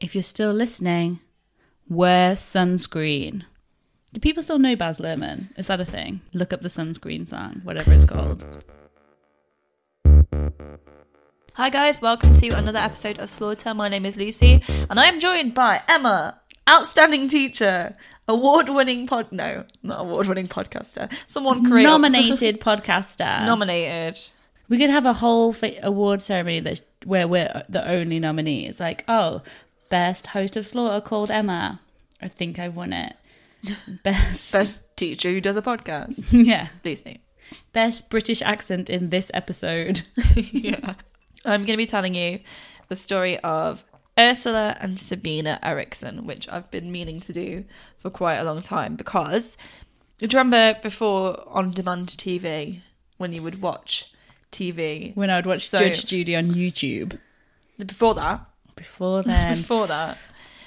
If you're still listening, wear sunscreen. Do people still know Baz Luhrmann? Is that a thing? Look up the sunscreen song, whatever it's called. Hi, guys, welcome to another episode of Slaughter. My name is Lucy, and I am joined by Emma, outstanding teacher, award winning pod. No, not award winning podcaster. Someone created. Nominated podcaster. Nominated. we could have a whole fa- award ceremony that's where we're the only nominee. It's like, oh, best host of Slaughter called Emma. I think I won it. Best, Best teacher who does a podcast. yeah, Lucy. best British accent in this episode. yeah. I'm going to be telling you the story of Ursula and Sabina Eriksson, which I've been meaning to do for quite a long time because do you remember before on demand TV when you would watch TV? when I would watch So- Judge Judy on YouTube. Before that, Before then, before that,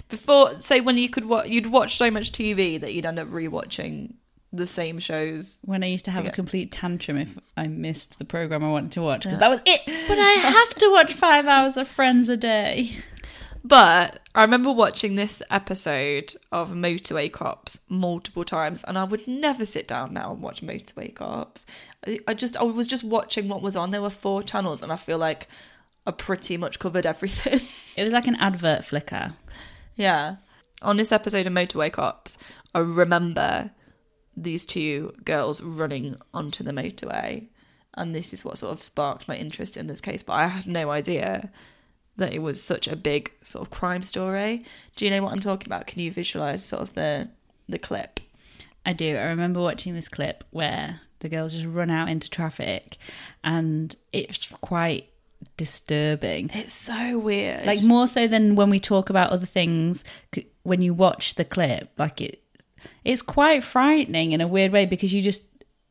before so when you could watch, you'd watch so much TV that you'd end up rewatching the same shows. when I used to have a complete tantrum if I missed the program I wanted to watch because that was it. But I have to watch five hours of Friends a day. But I remember watching this episode of Motorway Cops multiple times, and I would never sit down now and watch Motorway Cops. I just, I was just watching what was on. There were four channels, and I feel like I pretty much covered everything. It was like an advert flicker. yeah. On this episode of Motorway Cops, I remember these two girls running onto the motorway, and this is what sort of sparked my interest in this case. But I had no idea that it was such a big sort of crime story. Do you know what I'm talking about? Can you visualize sort of the the clip? I do. I remember watching this clip where the girls just run out into traffic, and it's quite disturbing. It's so weird. Like more so than when we talk about other things. When you watch the clip, like it, it's quite frightening in a weird way because you just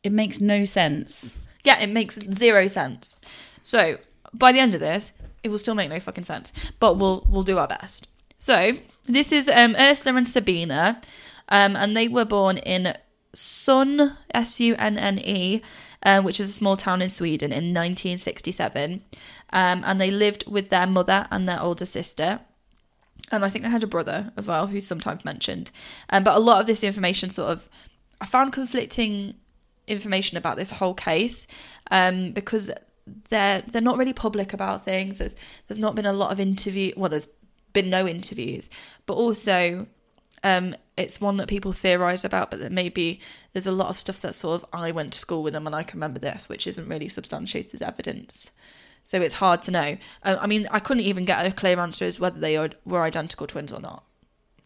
it makes no sense. yeah, it makes zero sense. So by the end of this, it will still make no fucking sense, but we'll we'll do our best. So this is um, Ursula and Sabina, um, and they were born in Sun S U N N E, um, which is a small town in Sweden in 1967, um, and they lived with their mother and their older sister. And I think they had a brother as well, who's sometimes mentioned. Um, but a lot of this information sort of, I found conflicting information about this whole case um, because they're they're not really public about things. There's there's not been a lot of interview. Well, there's been no interviews, but also um, it's one that people theorize about. But that maybe there's a lot of stuff that sort of I went to school with them and I can remember this, which isn't really substantiated evidence. So it's hard to know. Uh, I mean, I couldn't even get a clear answer as whether they are, were identical twins or not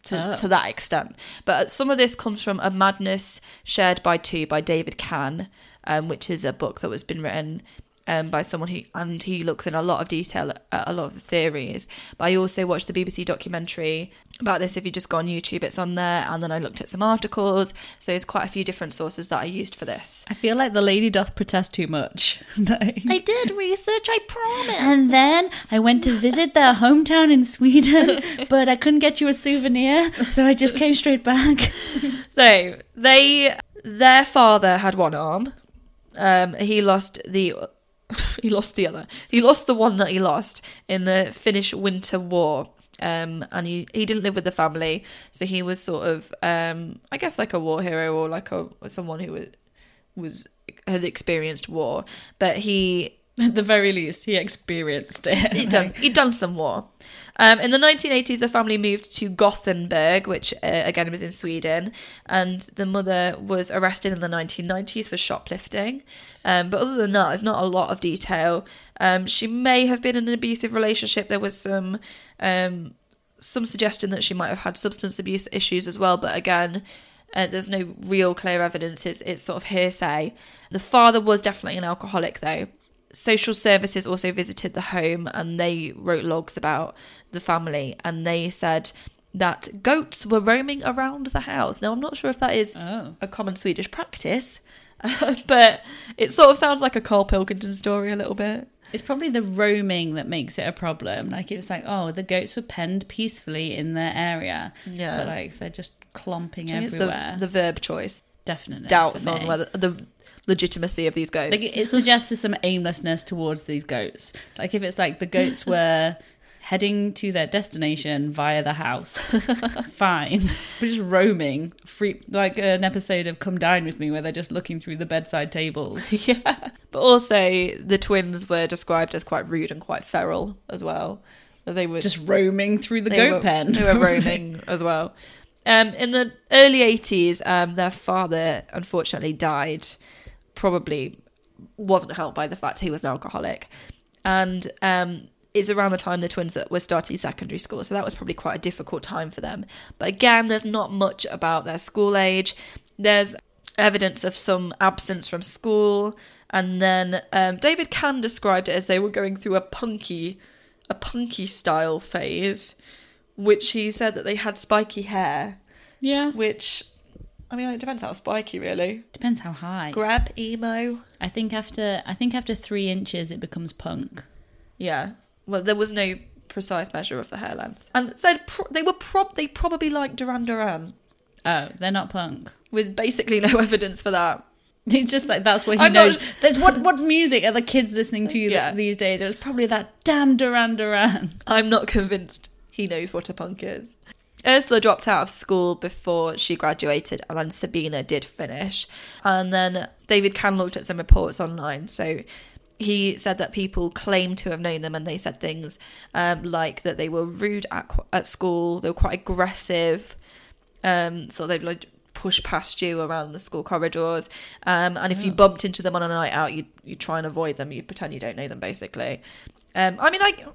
to, Oh. to that extent. But some of this comes from A Madness Shared by Two by David Kahn, um, which is a book that was been written um, by someone who, and he looks in a lot of detail at a lot of the theories. But I also watched the BBC documentary about this. If you just go on YouTube, it's on there. And then I looked at some articles. So there's quite a few different sources that I used for this. I feel like the lady doth protest too much. I did research, I promise. And then I went to visit their hometown in Sweden, but I couldn't get you a souvenir, so I just came straight back. So they, their father had one arm. Um, he lost the, he lost the other. He lost the one that he lost in the Finnish Winter War. Um, and he, he didn't live with the family, so he was sort of, um, I guess, like a war hero or like a someone who was was had experienced war, but he At the very least, he experienced it. he'd done he'd done some war. Um, in the 1980s, the family moved to Gothenburg, which uh, again was in Sweden, and the mother was arrested in the 1990s for shoplifting. Um, but other than that, there's not a lot of detail. Um, she may have been in an abusive relationship. There was some um, some suggestion that she might have had substance abuse issues as well, but again. Uh, there's no real clear evidence. It's it's sort of hearsay. The father was definitely an alcoholic, though social services also visited the home and they wrote logs about the family and they said that goats were roaming around the house. Now, I'm not sure if that is Oh. a common Swedish practice, but it sort of sounds like a Carl Pilkington story a little bit. It's probably the roaming that makes it a problem. Like it's like, oh, the goats were penned peacefully in their area. Yeah. But like they're just clomping everywhere. the, the verb choice. Definitely. Doubts on whether the legitimacy of these goats. Like it suggests there's some aimlessness towards these goats. Like if it's like the goats were heading to their destination via the house, fine. But just roaming, free like an episode of Come Dine with Me where they're just looking through the bedside tables. yeah. But also, the twins were described as quite rude and quite feral as well. They were just roaming through the goat were, pen. They were roaming as well. Um, in the early 80s, um, their father unfortunately died. Probably wasn't helped by the fact he was an alcoholic. And um, it's around the time the twins were starting secondary school. So that was probably quite a difficult time for them. But again, there's not much about their school age. There's evidence of some absence from school. And then um, David Kahn described it as they were going through a punky, a punky style phase, which he said that they had spiky hair, yeah. which, I mean, it depends how spiky, really. Depends how high. Grab, emo. I think after I think after three inches it becomes punk. Yeah. Well, there was no precise measure of the hair length, and said pro- they were prob they probably like Duran Duran, Oh, they're not punk. with basically no evidence for that. It's just like that's what he I'm not- knows. That's what what music are the kids listening to Yeah. these days? It was probably that damn Duran Duran. I'm not convinced he knows what a punk is. Ursula dropped out of school before she graduated, and then Sabina did finish. And then David Kahn looked at some reports online. So he said that people claimed to have known them, and they said things um, like that they were rude at, at school, they were quite aggressive, um, so they'd like push past you around the school corridors. Um, and if you bumped into them on a night out, you'd, you'd try and avoid them. You'd pretend you don't know them, basically. Um, I mean, I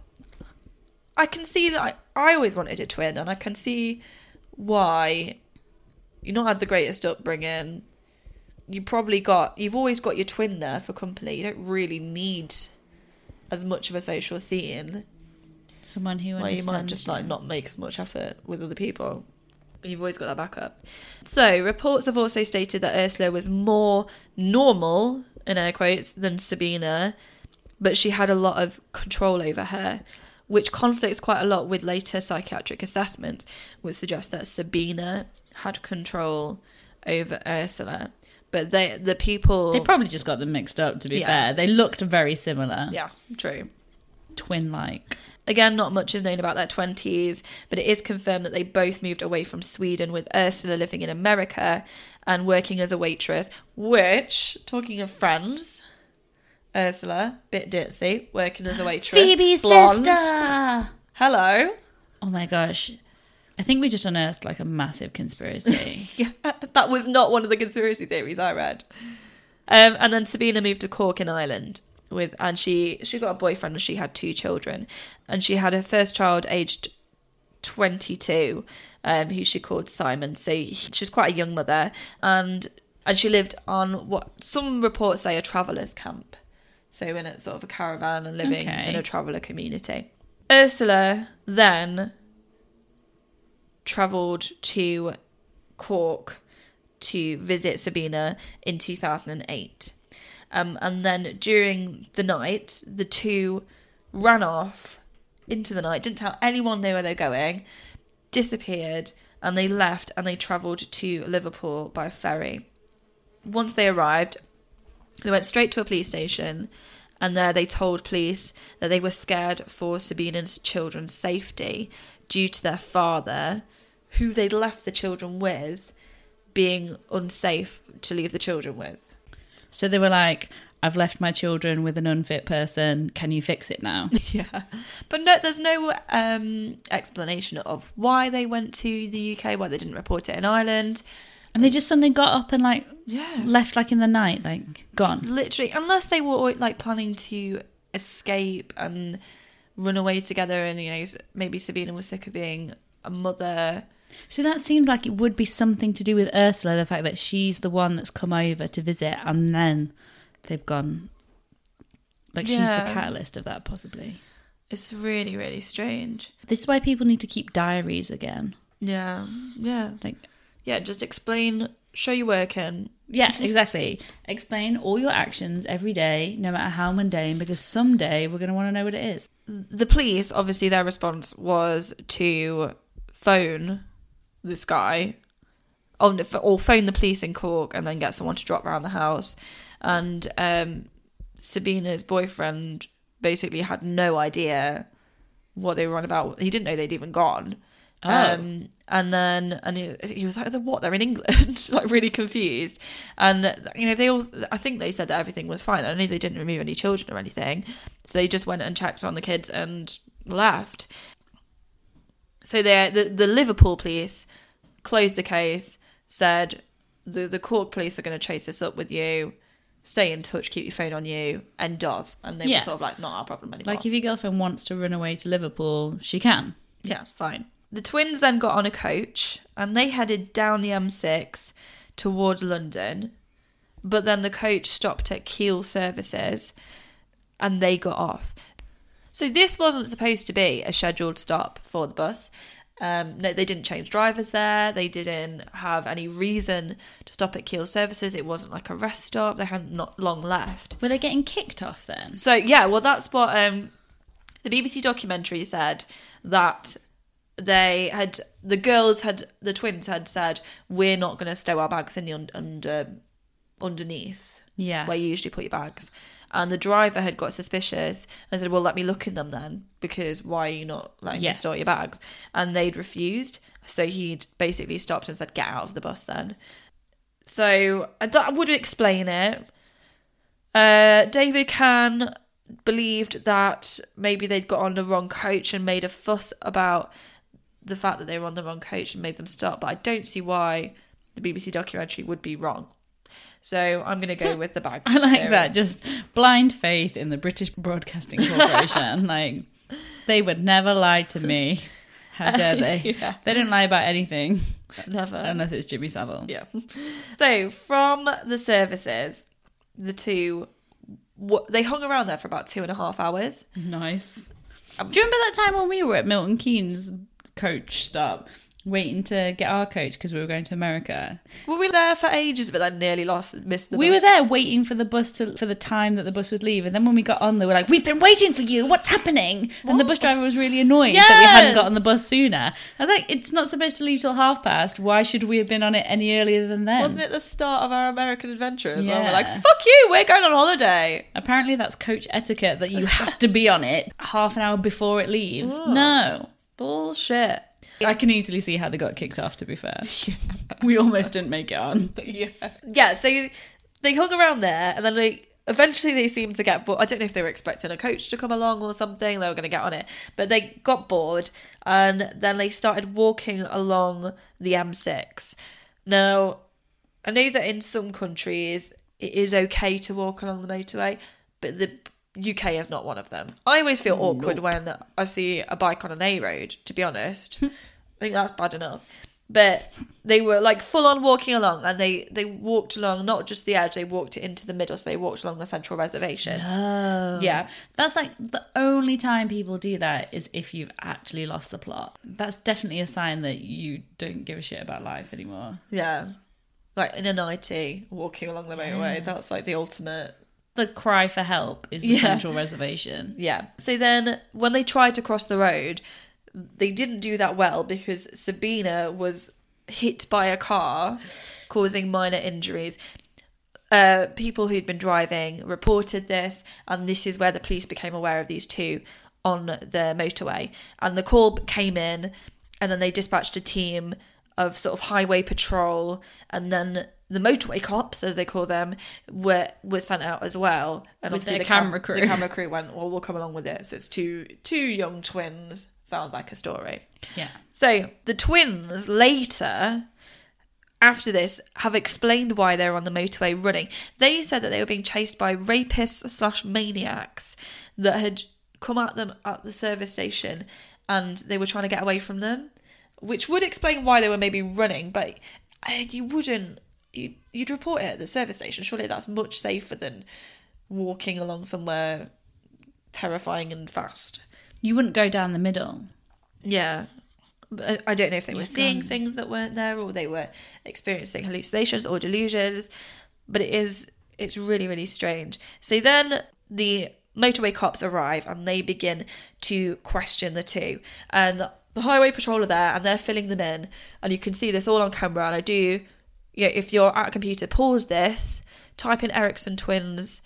I can see that I, I always wanted a twin, and I can see why you're not had the greatest upbringing. You probably got you've always got your twin there for company. You don't really need as much of a social scene. Someone who you might just like not make as much effort with other people. But you've always got that backup. So reports have also stated that Ursula was more normal in air quotes than Sabina, but she had a lot of control over her, which conflicts quite a lot with later psychiatric assessments, which suggest that Sabina had control over Ursula. But they, the people, They probably just got them mixed up. To be Yeah. fair, they looked very similar, yeah, true. twin-like. Again, not much is known about their 20s, but it is confirmed that they both moved away from Sweden with Ursula living in America and working as a waitress. Which, talking of friends, Ursula, bit ditzy, working as a waitress. Phoebe's blonde. sister. Hello. Oh my gosh, I think we just unearthed like a massive conspiracy. Yeah, that was not one of the conspiracy theories I read. Um, and then Sabina moved to Cork in Ireland with, and she she got a boyfriend and she had two children, and she had her first child aged twenty two, um, who she called Simon. So he, she was quite a young mother, and and she lived on what some reports say a traveller's camp, so in a sort of a caravan and living Okay. in a traveller community. Ursula then travelled to Cork to visit Sabina in 2008. Um, and then during the night, the two ran off into the night, didn't tell anyone they were they going, disappeared, and they left and they travelled to Liverpool by ferry. Once they arrived, they went straight to a police station, and there they told police that they were scared for Sabina's children's safety due to their father, who they'd left the children with, being unsafe to leave the children with. So they were like, I've left my children with an unfit person. Can you fix it now? Yeah, but no, there's no um, explanation of why they went to the UK, why they didn't report it in Ireland. And they just suddenly got up and like Yeah. left like in the night, like gone. Literally, unless they were like planning to escape and run away together, and you know maybe Sabina was sick of being a mother. So that seems like it would be something to do with Ursula, the fact that she's the one that's come over to visit and then they've gone. Like she's the catalyst of that, possibly. It's really, really strange. This is why people need to keep diaries again. Yeah, yeah, Like, yeah. Just explain, show your working. yeah, exactly. Explain all your actions every day, no matter how mundane, because someday we're going to want to know what it is. The police, obviously, their response was to phone this guy, oh, or phone the police in Cork, and then get someone to drop around the house. And um, Sabina's boyfriend basically had no idea what they were on about. He didn't know they'd even gone. Oh. Um, and then and he, he was like, "The what? They're in England?" like really confused. And you know, they all. I think they said that everything was fine. I know they didn't remove any children or anything, so they just went and checked on the kids and left. So they the the Liverpool police closed the case. Said the the Cork police are going to chase this up with you. Stay in touch. Keep your phone on you. End of. And they Yeah. were sort of like, not our problem anymore. Like, if your girlfriend wants to run away to Liverpool, she can. Yeah, fine. The twins then got on a coach and they headed down the M6 towards London. But then the coach stopped at Keele services and they got off. So this wasn't supposed to be a scheduled stop for the bus. Um, no, they didn't change drivers there. They didn't have any reason to stop at Keele services. It wasn't like a rest stop. They hadn't not long left. Were they getting kicked off then? So yeah, well that's what um the BBC documentary said that they had the girls had the twins had said we're not going to stow our bags in the un- under underneath Yeah. where you usually put your bags. And the driver had got suspicious and said, "Well, let me look in them then, because why are you not letting me store your bags?" And they'd refused, so he'd basically stopped and said, "Get out of the bus then." So uh, that would explain it. Uh, David Kahn believed that maybe they'd got on the wrong coach and made a fuss about the fact that they were on the wrong coach and made them stop. But I don't see why the BBC documentary would be wrong. So I'm going to go with the bag. I like that. Just blind faith in the British Broadcasting Corporation. like, they would never lie to me. How dare they? Yeah. They don't lie about anything Never. unless it's Jimmy Savile. Yeah. So from the services, the two, they hung around there for about two and a half hours. Nice. Um, Do you remember that time when we were at Milton Keynes coach stop, waiting to get our coach because we were going to America? Were we there for ages, but then nearly lost, missed the we bus? were there waiting for the bus to for the time that the bus would leave, and then when we got on, they were like, "We've been waiting for you. What's happening?" And the bus driver was really annoyed that we hadn't Yes! got on the bus sooner. I was like, "It's not supposed to leave till half past. Why should we have been on it any earlier than then?" Wasn't it the start of our American adventure as well? We're like, fuck you, we're going on holiday. Apparently, that's coach etiquette that you have to be on it half an hour before it leaves. No. Bullshit. I can easily see how they got kicked off, to be fair. We almost didn't make it on. yeah. Yeah, so they hung around there and then they eventually they seemed to get bored. I don't know if they were expecting a coach to come along or something. They were going to get on it. But they got bored and then they started walking along the M6. Now, I know that in some countries it is okay to walk along the motorway, but the UK is not one of them. I always feel mm, awkward when I see a bike on an A road, to be honest. I think that's bad enough. But they were like full on walking along and they, they walked along not just the edge, they walked into the middle, so they walked along the central reservation. Oh. Yeah. That's like the only time people do that is if you've actually lost the plot. That's definitely a sign that you don't give a shit about life anymore. Yeah. Like in an IT, walking along the motorway. That's like the ultimate The cry for help is the Yeah. central reservation. Yeah. So then when they tried to cross the road, they didn't do that well because Sabina was hit by a car, causing minor injuries. Uh, people who'd been driving reported this, and this is where the police became aware of these two on the motorway. And the call came in, and then they dispatched a team of sort of highway patrol, and then the motorway cops, as they call them, were were sent out as well. And With obviously the cam- camera crew. the camera crew went, "Well, we'll come along with this. It's two two young twins. Sounds like a story." Yeah. So the twins later, after this, have explained why they're on the motorway running. They said that they were being chased by rapists slash maniacs that had come at them at the service station, and they were trying to get away from them, which would explain why they were maybe running. But you wouldn't. You, you'd report it at the service station. Surely that's much safer than walking along somewhere terrifying and fast. You wouldn't go down the middle. Yeah. I I don't know if they were seeing things that weren't there or they were experiencing hallucinations or delusions, but it is it's really really strange. So then the motorway cops arrive and they begin to question the two. And the highway patrol are there and they're filling them in and you can see this all on camera and I do yeah, if you're at a computer, pause this, type in Eriksson twins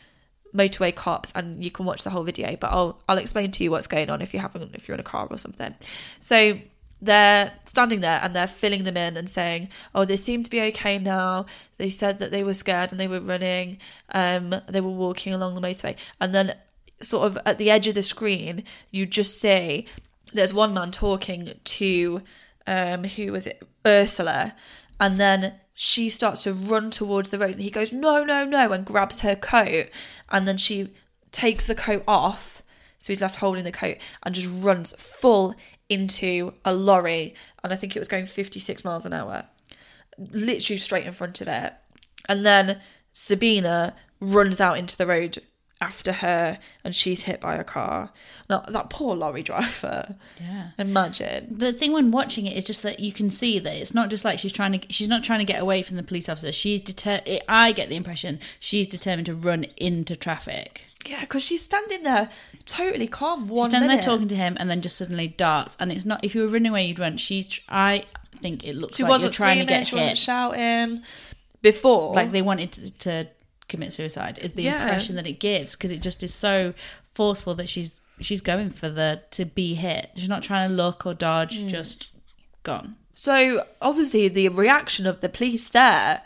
motorway cops and you can watch the whole video but I'll I'll explain to you what's going on if you haven't if you're in a car or something. So they're standing there and they're filling them in and saying, "Oh, they seem to be okay now. They said that they were scared and they were running. Um, they were walking along the motorway." And then, sort of at the edge of the screen, you just see there's one man talking to, um, who was it, Ursula, and then she starts to run towards the road and he goes no no no and grabs her coat. And then she takes the coat off. So he's left holding the coat and just runs full into a lorry. And i think it was going 56 miles an hour. Literally straight in front of it. And then sabina runs out into the road after her and she's hit by a car now that poor lorry driver Yeah. imagine The thing when watching it is just that you can see that it's not just like she's trying to she's not trying to get away from the police officer. She's deter. I get the impression she's determined to run into traffic. yeah because she's standing there totally calm one She's standing minute. there talking to him, and then just suddenly darts. And it's not if you were running away, you'd run. She's. tr- I think it looks she like wasn't you're trying to get she hit. wasn't shouting before like they wanted to, to commit suicide is the Yeah. impression that it gives because it just is so forceful that she's she's going for the to be hit she's not trying to look or dodge Mm. just gone So obviously the reaction of the police there,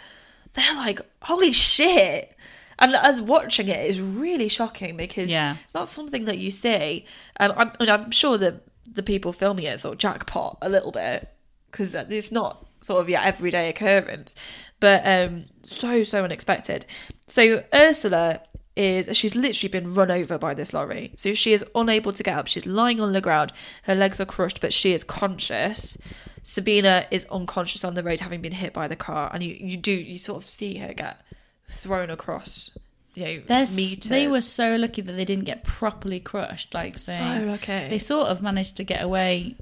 they're like, "Holy shit!" And as watching it is really shocking because Yeah. it's not something that you see. Um, I'm, and I'm sure that the people filming it thought jackpot a little bit because it's not sort of your everyday occurrence, but um, so so unexpected. So Ursula is she's literally been run over by this lorry. So she is unable to get up. She's lying on the ground. Her legs are crushed, but she is conscious. Sabina is unconscious on the road, having been hit by the car, and you you do you sort of see her get thrown across. You know, meters. they were so lucky that they didn't get properly crushed like they, So lucky. they sort of managed to get away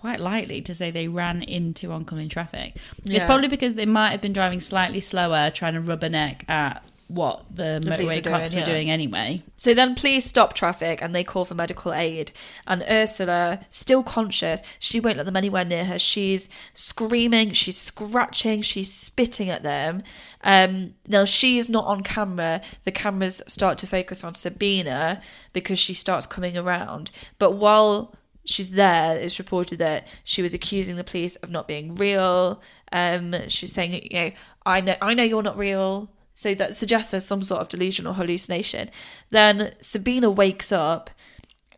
quite lightly to say they ran into oncoming traffic it's probably because they might have been driving slightly slower trying to rubberneck at what the, The motorway cops doing, were yeah. doing anyway So then police stop traffic and they call for medical aid. And Ursula, still conscious, she won't let them anywhere near her. She's screaming, she's scratching, she's spitting at them. Um, now she's not on camera. The cameras start to focus on Sabina because she starts coming around. But while she's there, it's reported that she was accusing the police of not being real. Um, she's saying, you know, I know, I know you're not real. So that suggests there's some sort of delusion or hallucination. Then Sabina wakes up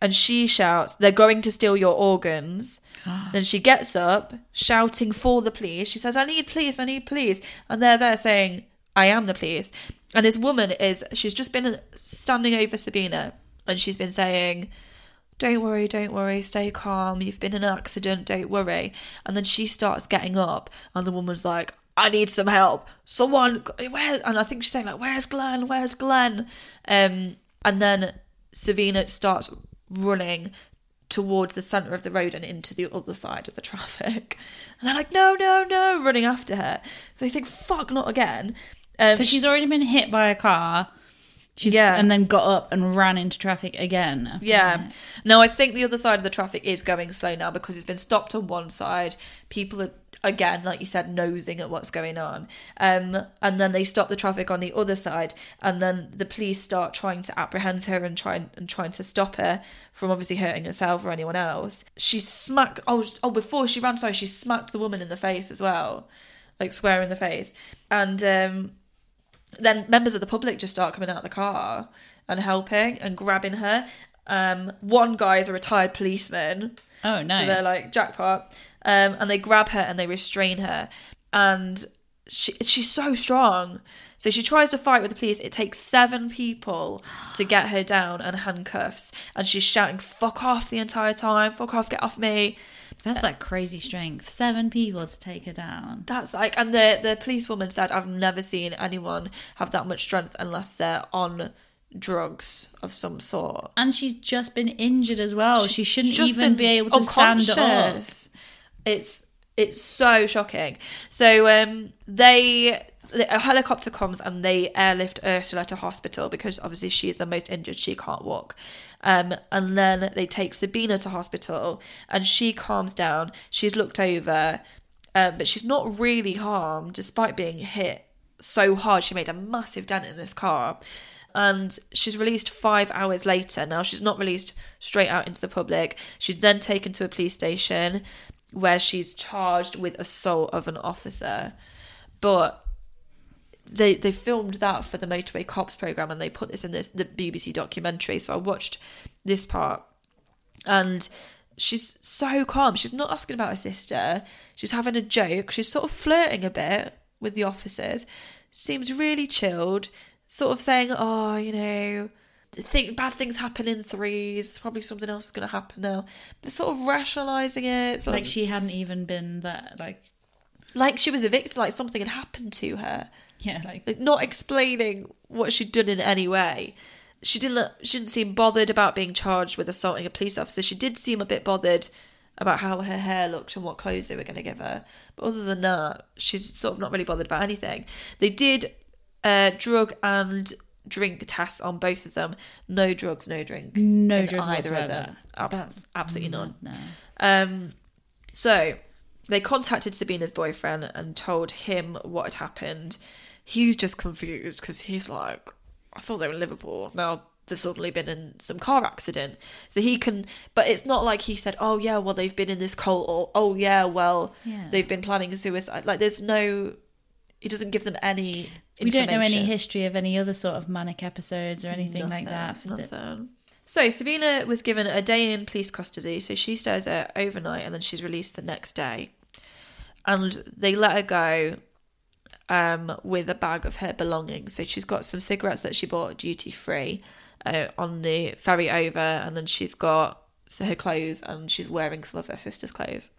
and she shouts, They're going to steal your organs. then she gets up, shouting for the police. She says, I need police, I need police. And they're there saying, I am the police. And this woman is, she's just been standing over Sabina and she's been saying, don't worry, don't worry, stay calm. You've been in an accident, don't worry. And then she starts getting up, and the woman's like, I need some help. Someone, where? And I think she's saying, like, where's Glenn? Where's Glenn? Um, and then Sabina starts running towards the centre of the road and into the other side of the traffic. And they're like, no, no, no, running after her. They think, fuck, not again. Um, so she's already been hit by a car she's Yeah. and then got up and ran into traffic again Yeah. that. Now I think the other side of the traffic is going slow now because it's been stopped on one side. People are again, like you said, nosing at what's going on. Um, and then they stop the traffic on the other side, and then the police start trying to apprehend her and trying and trying to stop her from obviously hurting herself or anyone else. She smacked. Oh, oh! Before she ran, sorry, she smacked the woman in the face as well, like square in the face, and um, then members of the public just start coming out of the car and helping and grabbing her. Um, one guy is a retired policeman. Oh, nice. So they're like jackpot. Um, and they grab her and they restrain her. And she she's so strong. So she tries to fight with the police. It takes seven people to get her down and handcuffs. And she's shouting, fuck off the entire time. Fuck off, get off me. That's like crazy strength. Seven people to take her down. That's like, and the the policewoman said, "I've never seen anyone have that much strength unless they're on drugs of some sort." And she's just been injured as well. She shouldn't even be able to stand up. It's it's so shocking. So um, they a helicopter comes and they airlift Ursula to hospital because obviously she's the most injured. She can't walk. Um, and then they take Sabina to hospital and she calms down. She's looked over, um, but she's not really harmed despite being hit so hard. She made a massive dent in this car. And she's released five hours later. Now, she's not released straight out into the public. She's then taken to a police station where she's charged with assault of an officer. But they they filmed that for the motorway cops program and they put this in this the BBC documentary. So I watched this part and she's so calm. She's not asking about her sister. She's having a joke. She's sort of flirting a bit with the officers. Seems really chilled sort of saying oh you know think bad things happen in threes. Probably something else is going to happen now. But sort of rationalizing it sort Like of- she hadn't even been that. Like like she was a victim like something had happened to her yeah, like like not explaining what she'd done in any way. She didn't. She didn't seem bothered about being charged with assaulting a police officer. She did seem a bit bothered about how her hair looked and what clothes they were going to give her. But other than that, she's sort of not really bothered about anything. They did uh, drug and drink tests on both of them. No drugs, no drink. No drugs either of them. Abs- absolutely none. Um, so they contacted Sabina's boyfriend and told him what had happened. He's just confused because he's like, I thought they were in Liverpool. Now they've suddenly been in some car accident. So he can, but it's not like he said, oh yeah, well they've been in this cult, or oh yeah, well Yeah. they've been planning a suicide. Like there's no, he doesn't give them any. We don't know any history of any other sort of manic episodes or anything like that. Nothing. So Sabina was given a day in police custody, so she stays there overnight and then she's released the next day. And they let her go um, with a bag of her belongings. So she's got some cigarettes that she bought duty free uh, on the ferry over, and then she's got so her clothes and she's wearing some of her sister's clothes.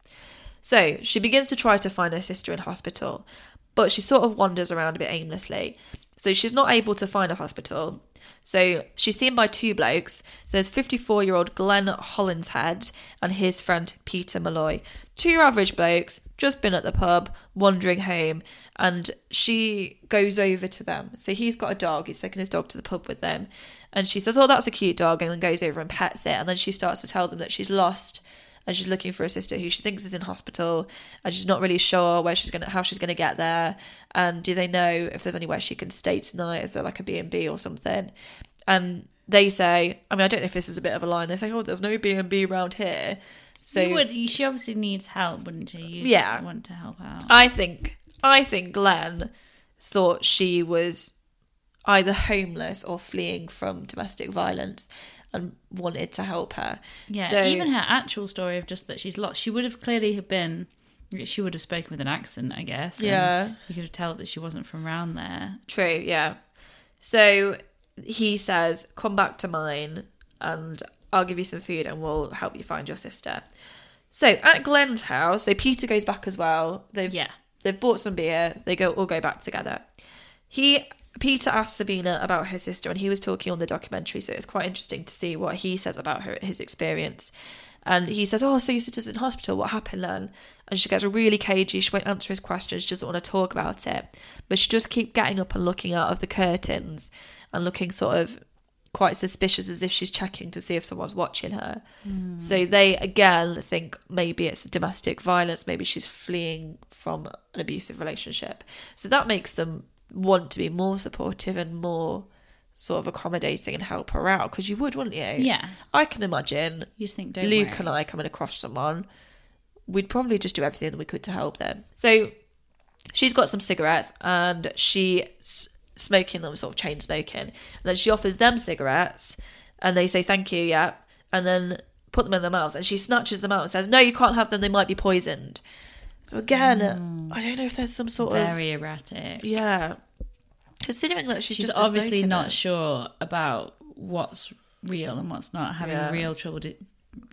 So she begins to try to find her sister in hospital, but she sort of wanders around a bit aimlessly. So she's not able to find a hospital. So she's seen by two blokes. So there's 54 year old Glenn Hollinshead and his friend Peter Malloy. Two average blokes, just been at the pub, wandering home, and she goes over to them. So he's got a dog, he's taken his dog to the pub with them. And she says, Oh, that's a cute dog, and then goes over and pets it. And then she starts to tell them that she's lost and she's looking for a sister who she thinks is in hospital and she's not really sure where she's gonna how she's gonna get there and do they know if there's anywhere she can stay tonight is there like a b&b or something and they say i mean i don't know if this is a bit of a line they say oh there's no b&b around here so you would, she obviously needs help, wouldn't she? You Yeah. want to help out. I think I think Glenn thought she was either homeless or fleeing from domestic violence and wanted to help her. Yeah, So- even her actual story of just that she's lost, she would have clearly have been. She would have spoken with an accent, I guess. Yeah. you could have tell that she wasn't from around there. True, yeah. So he says, "Come back to mine, and I'll give you some food, and we'll help you find your sister." So at Glenn's house, so Peter goes back as well. They've Yeah. they've bought some beer. They go all go back together. He Peter asked Sabina about her sister, and he was talking on the documentary, so it's quite interesting to see what he says about her his experience. And he says, "Oh, so your sister's in hospital. What happened then?" And she gets really cagey. She won't answer his questions. She doesn't want to talk about it. But she just keep getting up and looking out of the curtains and looking sort of quite suspicious as if she's checking to see if someone's watching her. Hmm. So they again think maybe it's domestic violence, maybe she's fleeing from an abusive relationship. So that makes them want to be more supportive and more sort of accommodating and help her out because you would, wouldn't you? Yeah. I can imagine You just think, don't Luke worry. and I coming across someone, we'd probably just do everything we could to help them. So she's got some cigarettes and she's smoking them, sort of chain smoking. And then she offers them cigarettes and they say thank you, yeah, and then put them in their mouth. And she snatches them out and says, No, you can't have them, they might be poisoned. So again, mm. I don't know if there's some sort of. Very erratic. Yeah. Considering that she's, She's just obviously not it. sure about what's real and what's not, having Yeah. real trouble di-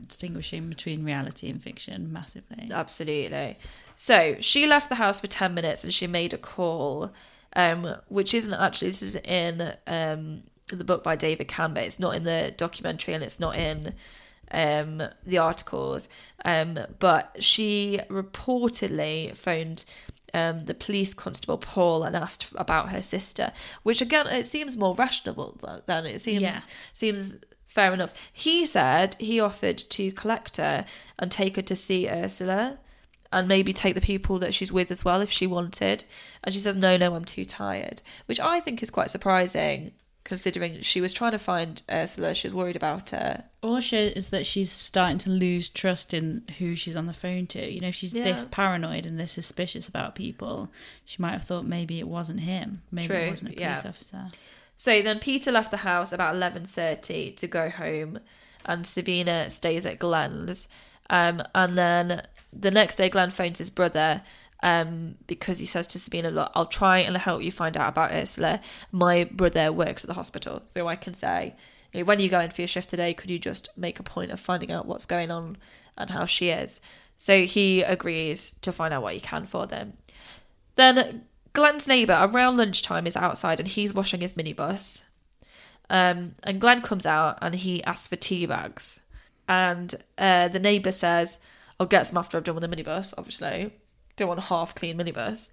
distinguishing between reality and fiction massively. Absolutely. So she left the house for 10 minutes and she made a call, um, which isn't actually, this is in um, the book by David Campbell. It's not in the documentary and it's not in um, the articles. Um, but she reportedly phoned um, the police constable Paul and asked about her sister, which again, it seems more rational than- than it seems, Yeah. seems fair enough. He said he offered to collect her and take her to see Ursula and maybe take the people that she's with as well if she wanted. And she says, No, no, I'm too tired, which I think is quite surprising considering she was trying to find Ursula. She was worried about her. Or shows is that she's starting to lose trust in who she's on the phone to. You know, if she's this paranoid and this suspicious about people, she might have thought maybe it wasn't him. Maybe True, it wasn't a police yeah. officer. So then Peter left the house about 11.30 to go home and Sabina stays at Glenn's. Um, and then the next day Glenn phones his brother um, because he says to Sabina, look, I'll try and help you find out about Ursula. My brother works at the hospital, so I can say, when you go in for your shift today, could you just make a point of finding out what's going on and how she is? So he agrees to find out what he can for them. Then Glenn's neighbour around lunchtime is outside and he's washing his minibus. Um, and Glenn comes out and he asks for tea bags. And uh, the neighbour says, I'll get some after I've done with the minibus, obviously. Don't want a half clean minibus.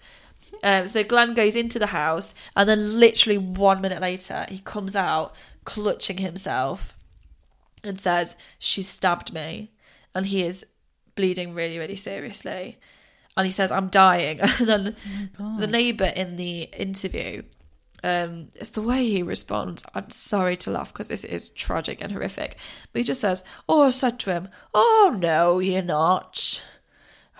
Um, so Glenn goes into the house and then literally one minute later he comes out clutching himself and says, She stabbed me. And he is bleeding really, really seriously. And he says, I'm dying. And then the neighbour in the interview, um, it's the way he responds. I'm sorry to laugh because this is tragic and horrific. But he just says, Oh, I said to him, Oh, no, you're not.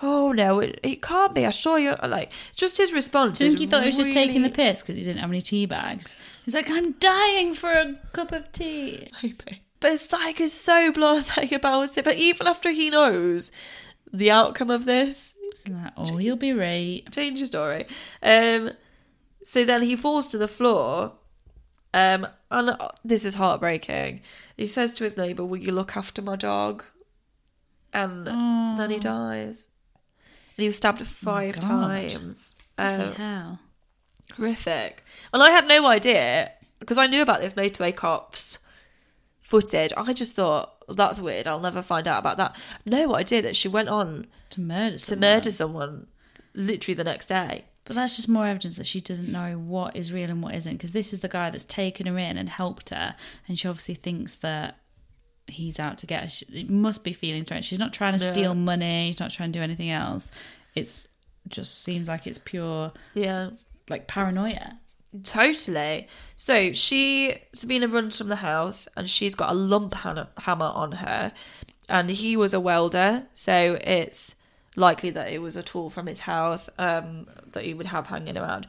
Oh, no, it, it can't be. I saw you. Like, just his response. You think is he thought he was just taking the piss because he didn't have any tea bags? He's like, I'm dying for a cup of tea. Maybe. But it's like he's so blasé about it. But even after he knows the outcome of this, oh, he'll be right. change your story. Um, so then he falls to the floor. Um, and uh, this is heartbreaking. He says to his neighbour, Will you look after my dog? And then he dies. And he was stabbed five times. Bloody Um, hell. horrific. And I had no idea because I knew about this motorway cops footage. I just thought that's weird. I'll never find out about that. No idea that she went on To murder to someone. murder someone literally the next day. But that's just more evidence that she doesn't know what is real and what isn't. Because this is the guy that's taken her in and helped her, and she obviously thinks that he's out to get her. She, it must be feeling threatened. She's not trying to Yeah. steal money. She's not trying to do anything else. It's just seems like it's pure Yeah. like paranoia. Totally. So she, Sabina runs from the house and she's got a lump hammer on her. And he was a welder. So it's likely that it was a tool from his house um, that he would have hanging around.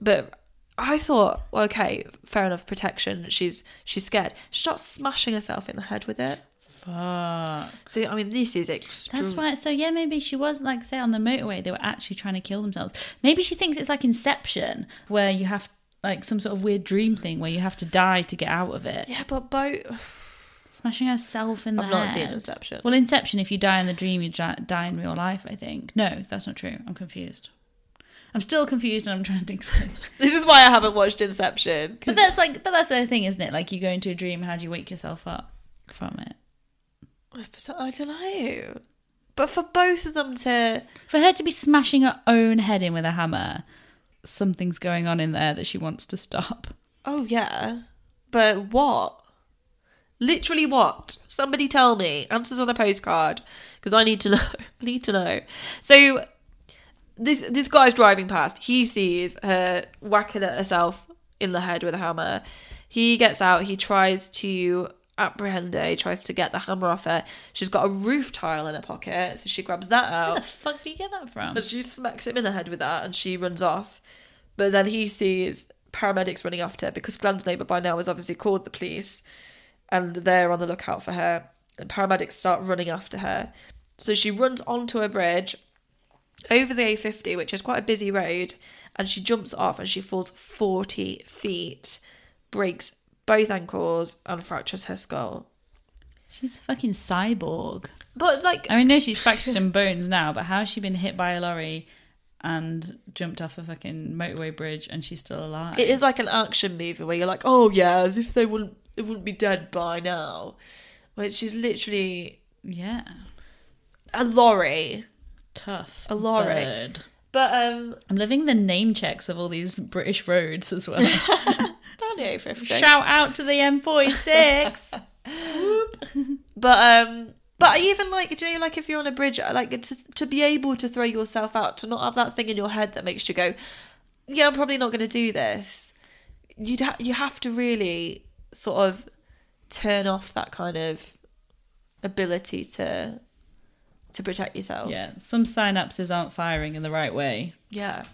But I thought, well, okay, fair enough, protection. She's she's scared. She starts smashing herself in the head with it. Fuck. So I mean, this is extreme. That's why. So yeah, maybe she was like say on the motorway. They were actually trying to kill themselves. Maybe she thinks it's like Inception, where you have like some sort of weird dream thing where you have to die to get out of it. Yeah, but both. Smashing herself in the I've not head. seen Inception. Well, Inception, if you die in the dream, you die in real life. I think. No, that's not true. I'm confused. I'm still confused, and I'm trying to explain. This is why I haven't watched Inception. but that's like, but that's the thing, isn't it? Like you go into a dream. How do you wake yourself up from it? I don't know. But for both of them to For her to be smashing her own head in with a hammer, something's going on in there that she wants to stop. Oh yeah, but what? Literally what? Somebody tell me. Answers on a postcard because I need to know. I need to know. So this this guy's driving past. He sees her whacking at herself in the head with a hammer. He gets out. He tries to apprehend her. He tries to get the hammer off her. She's got a roof tile in her pocket, so she grabs that Where the out fuck do you get that from? and she smacks him in the head with that, and she runs off. But then he sees paramedics running after her because Glenn's neighbour by now has obviously called the police, and they're on the lookout for her. And paramedics start running after her. So she runs onto a bridge over the A50, which is quite a busy road, and she jumps off and she falls 40 feet, breaks both ankles, and fractures her skull. She's a fucking cyborg. But, like, I mean, no, she's fractured some bones now, but how has she been hit by a lorry and jumped off a fucking motorway bridge and she's still alive? It is like an action movie where you're like, oh yeah, as if they wouldn't it wouldn't be dead by now. When she's literally Yeah. a lorry. Tough. A lorry. bird. But um I'm living the name checks of all these British roads as well. down the A50. Shout out to the M46. But um but I even like do you know like if you're on a bridge uh, like to to be able to throw yourself out, to not have that thing in your head that makes you go, Yeah, I'm probably not gonna do this. You'd ha- you have to really sort of turn off that kind of ability to to protect yourself. yeah, some synapses aren't firing in the right way. Yeah.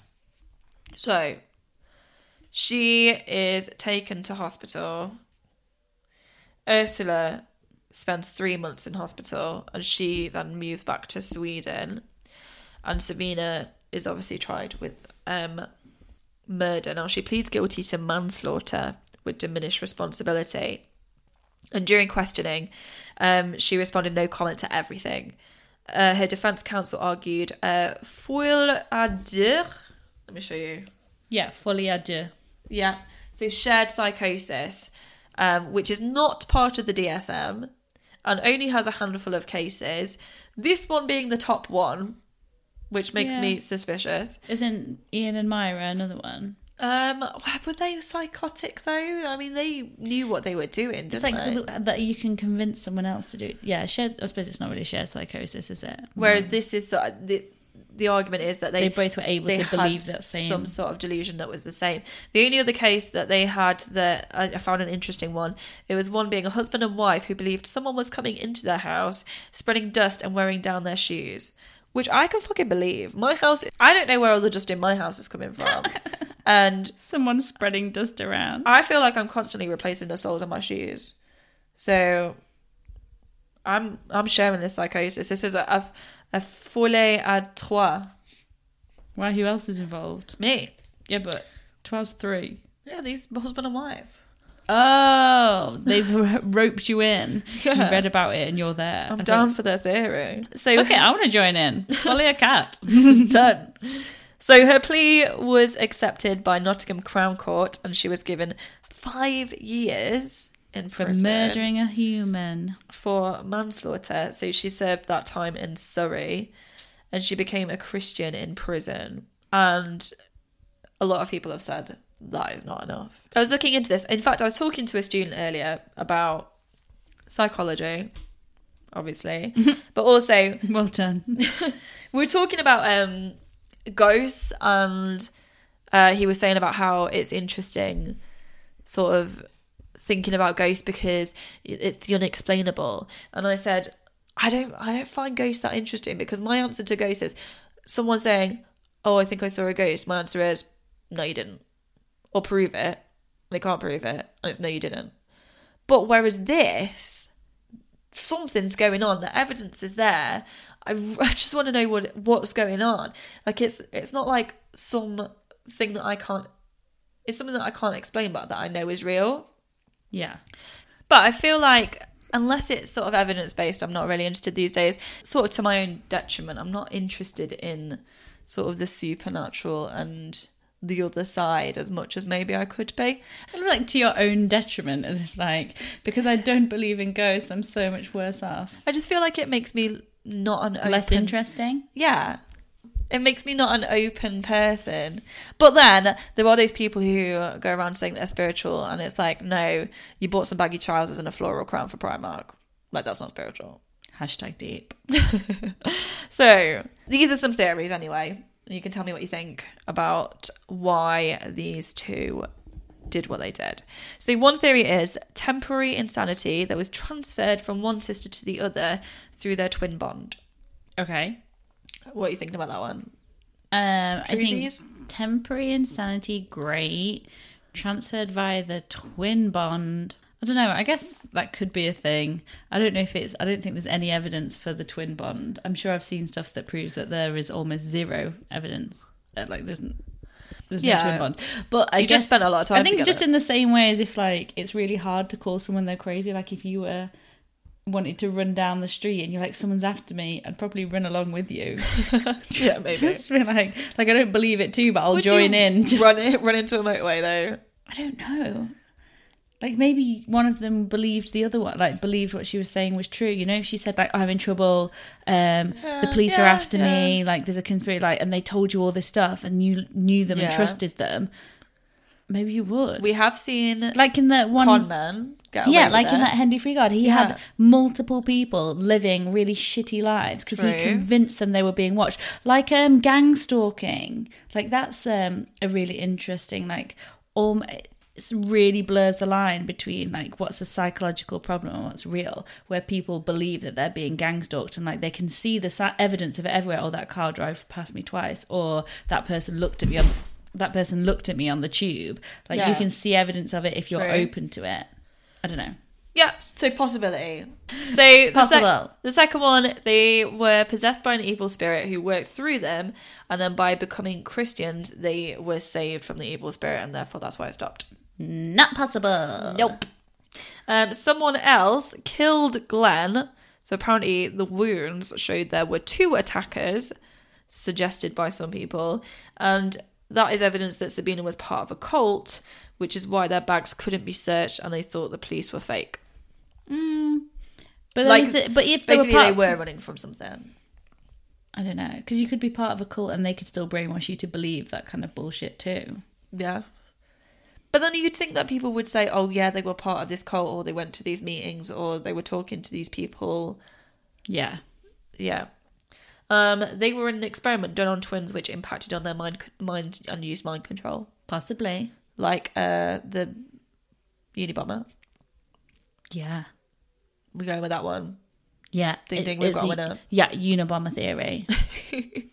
So she is taken to hospital. Ursula spends three months in hospital and she then moves back to Sweden. And Sabina is obviously tried with um, murder. Now she pleads guilty to manslaughter with diminished responsibility. And during questioning, um, she responded no comment to everything. Uh, her defense counsel argued, uh, foil à dire. Let me show you. Yeah, folie à deux. Yeah. So shared psychosis, um, which is not part of the DSM and only has a handful of cases. This one being the top one, which makes Yeah. me suspicious. Isn't Ian and Myra another one? Um, were they psychotic though? I mean, they knew what they were doing, didn't It's like they? that you can convince someone else to do it. Yeah, shared. I suppose it's not really shared psychosis, is it? Whereas this is sort of the argument is that they They both were able to believe that same- some sort of delusion that was the same. The only other case that they had that I found an interesting one. It was one being a husband and wife who believed someone was coming into their house, spreading dust and wearing down their shoes. Which I can fucking believe. My house, I don't know where all the dust in my house is coming from. and someone spreading dust around. I feel like I'm constantly replacing the soles of my shoes. So I'm I'm sharing this psychosis. This is a a, a folie à trois. Why? Who else is involved? Me. Yeah, but twelve's three. Yeah, these husband and wife. Oh, they've roped you in. Yeah. You read about it and you're there. I'm I down thought, for their theory. So Okay, I want to join in. Folly a cat. done. So her plea was accepted by Nottingham Crown Court, and she was given five years in For prison murdering a human. for manslaughter. So she served that time in Surrey, and she became a Christian in prison. And a lot of people have said that is not enough. I was looking into this. In fact, I was talking to a student earlier about psychology, obviously, but also Well done. we were talking about um ghosts and uh he was saying about how it's interesting sort of thinking about ghosts because it's the unexplainable and i said i don't i don't find ghosts that interesting because my answer to ghosts is someone saying oh i think i saw a ghost my answer is no you didn't or prove it they can't prove it and it's no you didn't but whereas this something's going on. The evidence is there. I, I just want to know what what's going on. Like it's it's not like some thing that I can't. It's something that I can't explain, but that I know is real. Yeah. But I feel like unless it's sort of evidence based, I'm not really interested these days. Sort of to my own detriment. I'm not interested in sort of the supernatural and the other side as much as maybe I could be. And Like to your own detriment, as if like because I don't believe in ghosts, I'm so much worse off. I just feel like it makes me not an Less interesting. Yeah. It makes me not an open person. But then there are those people who go around saying they're spiritual, and it's like, no, you bought some baggy trousers and a floral crown for Primark. Like, that's not spiritual. Hashtag deep. So these are some theories anyway. You can tell me what you think about why these two did what they did. So one theory is temporary insanity that was transferred from one sister to the other through their twin bond. Okay. What are you thinking about that one? Um, I think temporary insanity, great. Transferred via the twin bond. I don't know. I guess that could be a thing. I don't know if it's. I don't think there's any evidence for the twin bond. I'm sure I've seen stuff that proves that there is almost zero evidence. That, like there's n- there's Yeah. no twin bond. But I You guess just spent a lot of time I think just in the same way as if like it's really hard to call someone they're crazy. Like if you were wanted to run down the street and you're like someone's after me, I'd probably run along with you. Yeah, maybe. Just be like, like I don't believe it too, but I'll Would join in. Just run it, run into a motorway though. I don't know. Like maybe one of them believed the other one, like believed what she was saying was true. You know, if she said like I'm in trouble, um, the police are yeah, after me, like there's a conspiracy, like, and they told you all this stuff, and you knew them and trusted them. Maybe you would. We have seen like in that one con away yeah, like in it. that Henry Freegard, he Yeah. had multiple people living really shitty lives because he convinced them they were being watched. Like um, gang stalking, like that's um, a really interesting like. Um, it really blurs the line between like what's a psychological problem and what's real. Where people believe that they're being gang stalked and like they can see the sa- evidence of it everywhere. Oh, that car drove past me twice, or that person looked at me on. That person looked at me on the tube. Like you can see evidence of it if you're True. open to it. I don't know. Yeah, so possibility. So the, sec- Possible. the second one, they were possessed by an evil spirit who worked through them, and then by becoming Christians, they were saved from the evil spirit, and therefore that's why it stopped. Not possible. Nope. Um, someone else killed Glenn. So apparently, the wounds showed there were two attackers, suggested by some people, and that is evidence that Sabina was part of a cult, which is why their bags couldn't be searched, and they thought the police were fake. Mm. But Like, like, it, but if they were, part, they were running from something. I don't know, because you could be part of a cult and they could still brainwash you to believe that kind of bullshit too. Yeah. But then you'd think that people would say, oh, yeah, they were part of this cult, or they went to these meetings, or they were talking to these people. Yeah. Yeah. Um, they were in an experiment done on twins, which impacted on their mind, mind unused mind control, Possibly. like uh, the Unabomber. Yeah. We're going with that one. Yeah. Ding, it ding, we've got a winner. Yeah, Unabomber theory.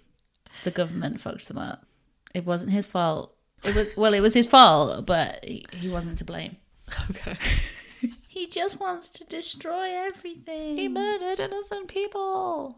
the government fucked them up. It wasn't his fault. It was well, it was his fault, but he, he wasn't to blame. Okay. He just wants to destroy everything. He murdered innocent people.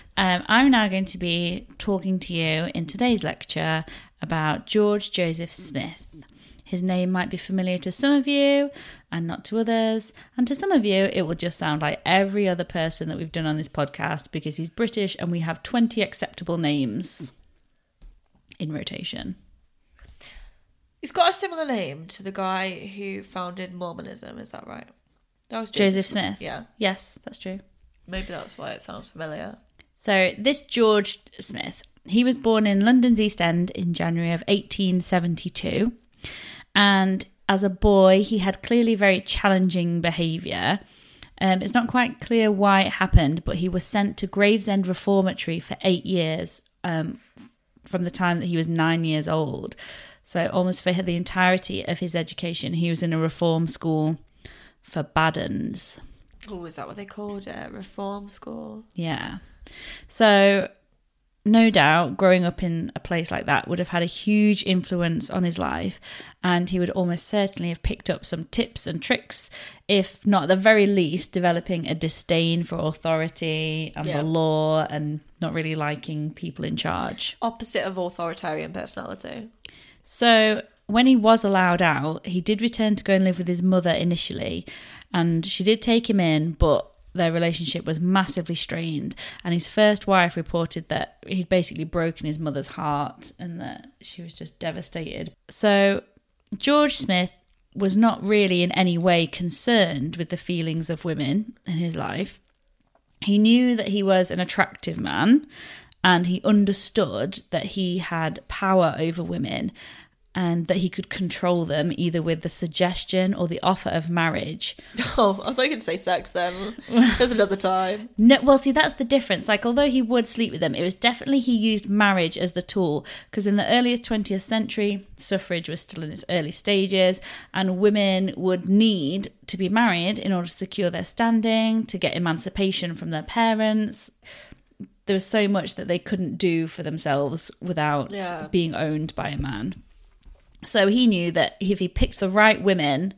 um, I'm now going to be talking to you in today's lecture about George Joseph Smith. His name might be familiar to some of you and not to others. And to some of you, it will just sound like every other person that we've done on this podcast because he's British and we have 20 acceptable names in rotation. He's got a similar name to the guy who founded Mormonism. Is that right? That was Joseph Smith. Yeah, Yes, that's true. maybe that's why it sounds familiar. So, this George Smith, he was born in London's East End in January of 1872. And as a boy, he had clearly very challenging behaviour. Um, it's not quite clear why it happened, but he was sent to Gravesend Reformatory for eight years um, from the time that he was nine years old. So, almost for the entirety of his education, he was in a reform school for bad uns. Oh, is that what they called it? Reform school. Yeah. So, no doubt, growing up in a place like that would have had a huge influence on his life, and he would almost certainly have picked up some tips and tricks, if not at the very least, developing a disdain for authority and Yeah. the law and not really liking people in charge. Opposite of authoritarian personality. So, when he was allowed out, he did return to go and live with his mother initially, and she did take him in, but their relationship was massively strained. And his first wife reported that he'd basically broken his mother's heart and that she was just devastated. So, George Smith was not really in any way concerned with the feelings of women in his life. He knew that he was an attractive man and he understood that he had power over women and that he could control them either with the suggestion or the offer of marriage. Oh, I thought you could say sex then. There's another time. No, well, see, that's the difference. Like, although he would sleep with them, it was definitely he used marriage as the tool. Because in the earlier 20th century, suffrage was still in its early stages, and women would need to be married in order to secure their standing, to get emancipation from their parents. There was so much that they couldn't do for themselves without Yeah. being owned by a man. So he knew that if he picked the right women,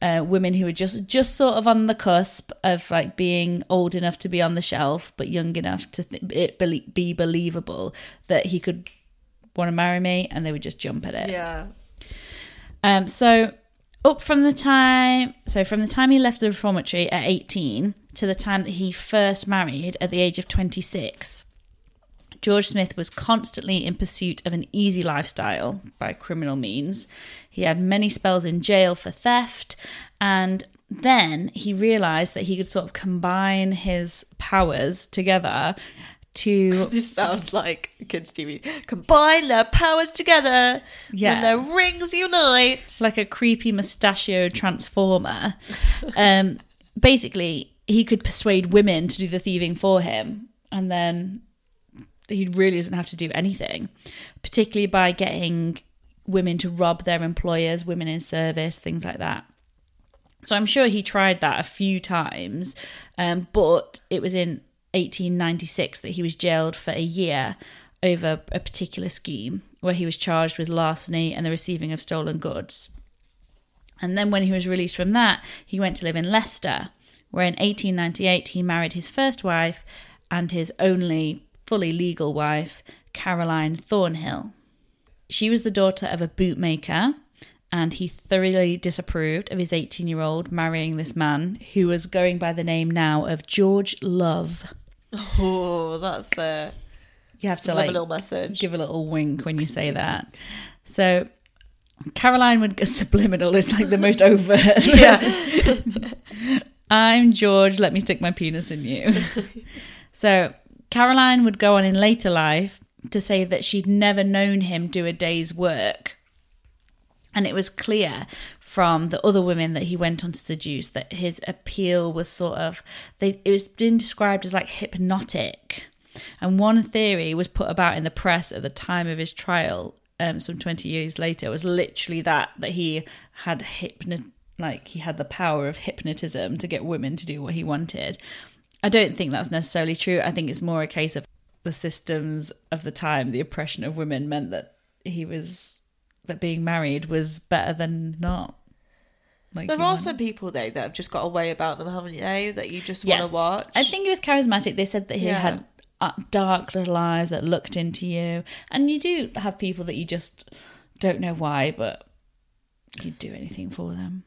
uh, women who were just just sort of on the cusp of like being old enough to be on the shelf, but young enough to th- it belie- be believable that he could want to marry me, and they would just jump at it. Yeah. Um, so up from the time, so from the time he left the reformatory at 18 to the time that he first married at the age of 26, George Smith was constantly in pursuit of an easy lifestyle by criminal means. He had many spells in jail for theft, and then he realized that he could sort of combine his powers together to This sounds like kids' TV. Combine their powers together. Yeah. When their rings unite. like a creepy mustachioed transformer. Um, basically, he could persuade women to do the thieving for him, and then he really doesn't have to do anything, particularly by getting women to rob their employers, women in service, things like that. So I'm sure he tried that a few times, um, but it was in 1896 that he was jailed for a year over a particular scheme where he was charged with larceny and the receiving of stolen goods. And then when he was released from that, he went to live in Leicester, where in 1898 he married his first wife and his only fully legal wife, Caroline Thornhill. She was the daughter of a bootmaker, and he thoroughly disapproved of his 18 year old marrying this man who was going by the name now of George Love. Oh, that's a You have to like subliminal message. give a little wink when you say that. So Caroline would go subliminal is like the most overt. I'm George, let me stick my penis in you. so Caroline would go on in later life to say that she'd never known him do a day's work. And it was clear from the other women that he went on to seduce that his appeal was sort of they it was been described as like hypnotic. And one theory was put about in the press at the time of his trial, um, some twenty years later, was literally that that he had hypno like he had the power of hypnotism to get women to do what he wanted. I don't think that's necessarily true. I think it's more a case of the systems of the time, the oppression of women meant that he was that being married was better than not. Like There are want- some people though that have just got a way about them, haven't they? That you just want to watch. I think he was charismatic. They said that he Yeah. had dark little eyes that looked into you. And you do have people that you just don't know why, but you'd do anything for them.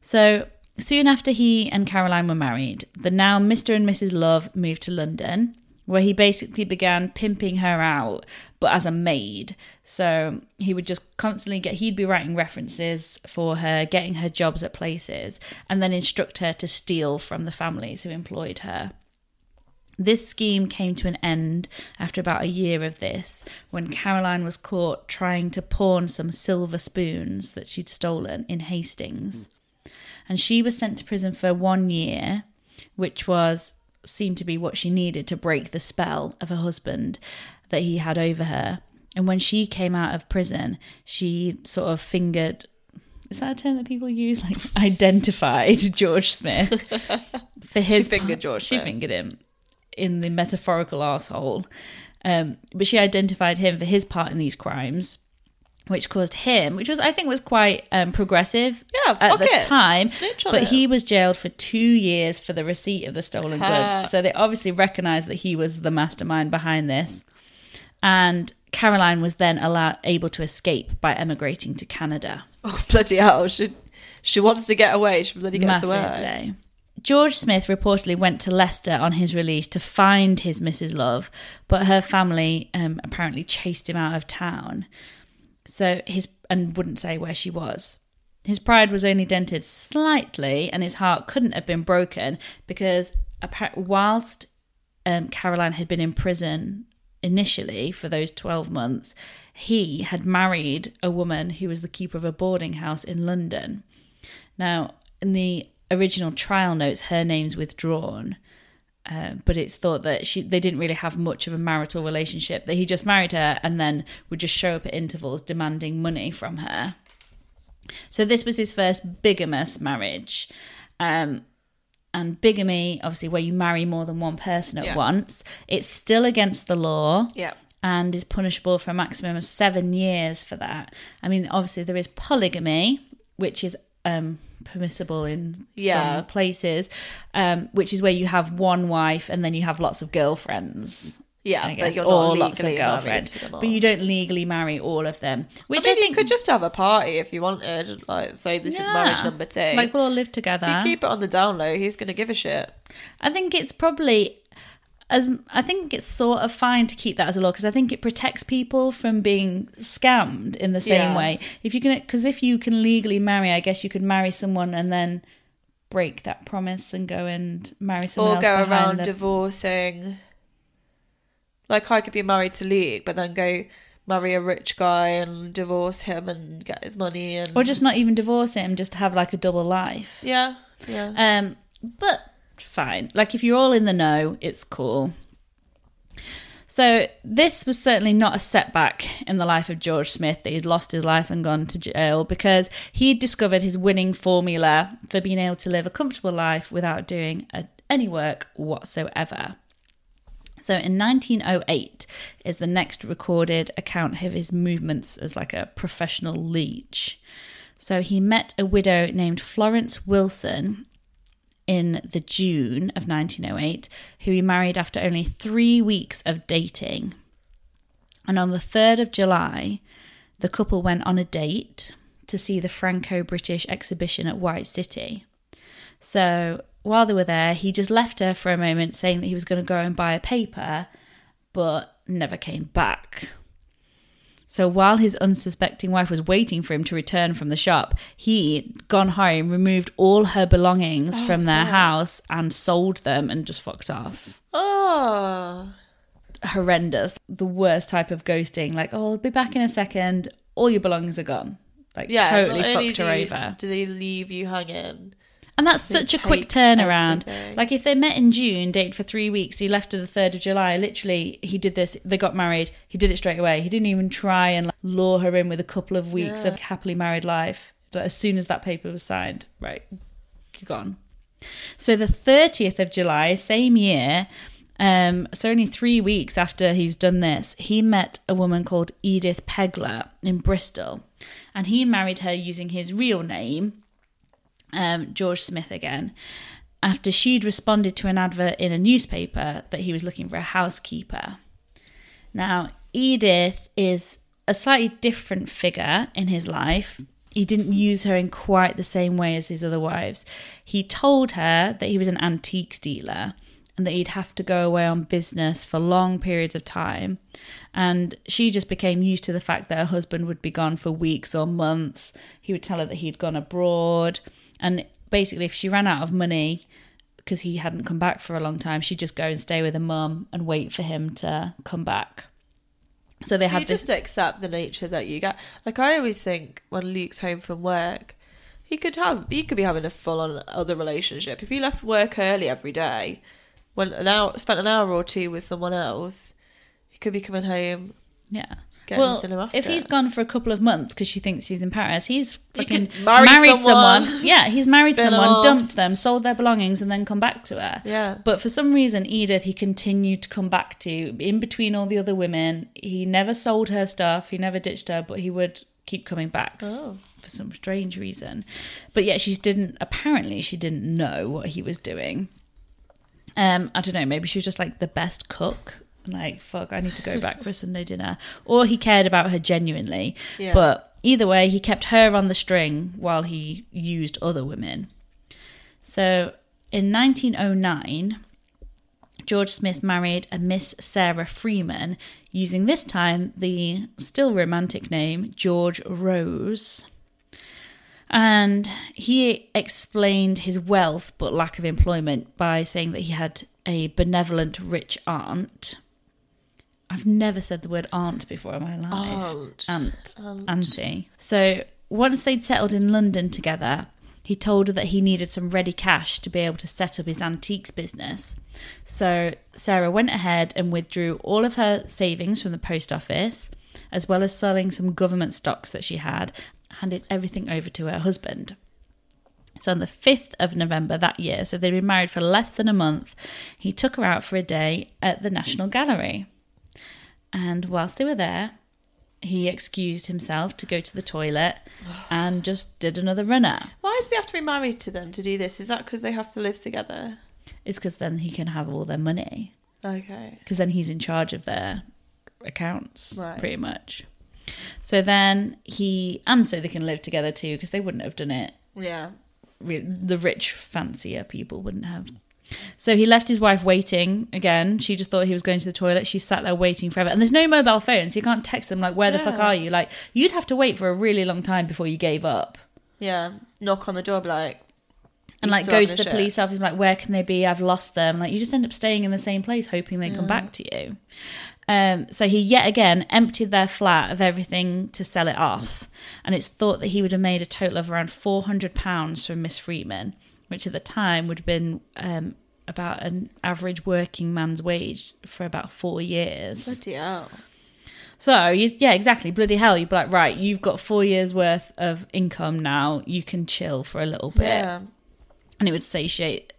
So soon after he and Caroline were married, the now Mr. and Mrs. Love moved to London, where he basically began pimping her out, but as a maid. So he would just constantly get, he'd be writing references for her, getting her jobs at places, and then instruct her to steal from the families who employed her. This scheme came to an end after about a year of this, when Caroline was caught trying to pawn some silver spoons that she'd stolen in Hastings. And she was sent to prison for one year, which was seemed to be what she needed to break the spell of her husband that he had over her. And when she came out of prison, she sort of fingered is that a term that people use? Like identified George Smith for his fingered George She Smith. fingered him in the metaphorical asshole. Um, but she identified him for his part in these crimes, which caused him, which was I think was quite um, progressive Yeah, at the it. time. But it. he was jailed for two years for the receipt of the stolen Ha. goods. So they obviously recognised that he was the mastermind behind this. And Caroline was then allowed able to escape by emigrating to Canada. Oh bloody hell! She she wants to get away. She bloody gets away. George Smith reportedly went to Leicester on his release to find his Mrs. Love, but her family um, apparently chased him out of town. So his and wouldn't say where she was. His pride was only dented slightly, and his heart couldn't have been broken because whilst um, Caroline had been in prison initially for those 12 months, he had married a woman who was the keeper of a boarding house in London. Now, in the original trial notes, her name's withdrawn, uh, but it's thought that she they didn't really have much of a marital relationship. That he just married her and then would just show up at intervals demanding money from her. So this was his first bigamous marriage. Um, and bigamy, obviously, where you marry more than one person at Yeah. once, it's still against the law Yeah. and is punishable for a maximum of seven years for that. I mean, obviously, there is polygamy, which is um, permissible in Yeah. some places, um, which is where you have one wife and then you have lots of girlfriends. Yeah, I but you're or not lots of girlfriends, but you don't legally marry all of them. Which I mean, think you could just have a party if you wanted. Like, say this is marriage number two. Like we'll all live together. If you keep it on the down low, he's going to give a shit. I think it's probably as I think it's sort of fine to keep that as a law because I think it protects people from being scammed in the same Yeah. way. If you can, because if you can legally marry, I guess you could marry someone and then break that promise and go and marry someone Or go around the- divorcing. Like, I could be married to Luke, but then go marry a rich guy and divorce him and get his money and. or just not even divorce him, just have like a double life. Yeah, yeah. Um, but fine. Like if you're all in the know, it's cool. So this was certainly not a setback in the life of George Smith that he'd lost his life and gone to jail because he'd discovered his winning formula for being able to live a comfortable life without doing a, any work whatsoever. So in 1908 is the next recorded account of his movements as like a professional leech. So he met a widow named Florence Wilson in the June of 1908, who he married after only three weeks of dating. And on the 3rd of July, the couple went on a date to see the Franco British exhibition at White City. So while they were there, he just left her for a moment, saying that he was going to go and buy a paper, but never came back. So while his unsuspecting wife was waiting for him to return from the shop, he'd gone home, removed all her belongings from their oh, house, and sold them and just fucked off. oh. Horrendous. The worst type of ghosting. Like, oh, I'll be back in a second. All your belongings are gone. Like, Yeah, totally fucked her do, over. Do they leave you hanging? And that's such a quick turnaround. everything. Like if they met in June, dated for three weeks, he left her the third of July. Literally, he did this. They got married. He did it straight away. He didn't even try and like, lure her in with a couple of weeks of happily married life. Like, as soon as that paper was signed, right, you're gone. So the thirtieth of July, same year. Um, so only three weeks after he's done this, he met a woman called Edith Pegler in Bristol, and he married her using his real name, um, George Smith again. after she'd responded to an advert in a newspaper that he was looking for a housekeeper. Now, Edith is a slightly different figure in his life. He didn't use her in quite the same way as his other wives. He told her that he was an antiques dealer and that he'd have to go away on business for long periods of time. And she just became used to the fact that her husband would be gone for weeks or months. He would tell her that he'd gone abroad. And basically, if she ran out of money because he hadn't come back for a long time, she'd just go and stay with her mum and wait for him to come back. So they had you this. just accept the nature that you get. Like I always think when Luke's home from work, he could have he could be having a full on other relationship. If he left work early every day, went an hour spent an hour or two with someone else, he could be coming home. Yeah. Getting well, to if he's gone for a couple of months because she thinks he's in Paris, he's He fucking marry married someone. someone. Yeah, he's married Been someone, off. dumped them, sold their belongings, and then come back to her. Yeah. But for some reason, Edith, he continued to come back to in between all the other women. He never sold her stuff. He never ditched her, but he would keep coming back Oh. for some strange reason. But yet, she didn't. Apparently, she didn't know what he was doing. Um, I don't know. Maybe she was just like the best cook. Like, fuck, I need to go back for a Sunday dinner. Or he cared about her genuinely. Yeah. But either way, he kept her on the string while he used other women. So in 1909, George Smith married a Miss Sarah Freeman, using this time the still romantic name George Rose. And he explained his wealth but lack of employment by saying that he had a benevolent rich aunt. I've never said the word aunt before in my life. Aunt. Aunt. Aunt. Auntie. So once they'd settled in London together, he told her that he needed some ready cash to be able to set up his antiques business. So Sarah went ahead and withdrew all of her savings from the post office, as well as selling some government stocks that she had, handed everything over to her husband. So on the 5th of November that year, so they'd been married for less than a month, he took her out for a day at the National Gallery. And whilst they were there, he excused himself to go to the toilet and just did another runner. Why does he have to be married to them to do this? Is that because they have to live together? It's because then he can have all their money. Okay. Because then he's in charge of their accounts, Right. pretty much. So then he, and so they can live together too, because they wouldn't have done it Yeah. the rich fancier people wouldn't have so he left his wife waiting again. She just thought he was going to the toilet. She sat there waiting forever. And there's no mobile phone so you can't text them like where the fuck are you? Like you'd have to wait for a really long time before you gave up. Yeah. Knock on the door, like, and like go to the shit?" police office like where can they be? I've lost them. Like you just end up staying in the same place hoping they come Mm. back to you. Um, so he yet again emptied their flat of everything to sell it off. And it's thought that he would have made a total of around 400 pounds from miss freeman which at the time would have been um, about an average working man's wage for about four years Bloody hell. so you, yeah, exactly. Bloody hell! You'd be like, right, you've got four years worth of income now. You can chill for a little bit, Yeah. and it would satiate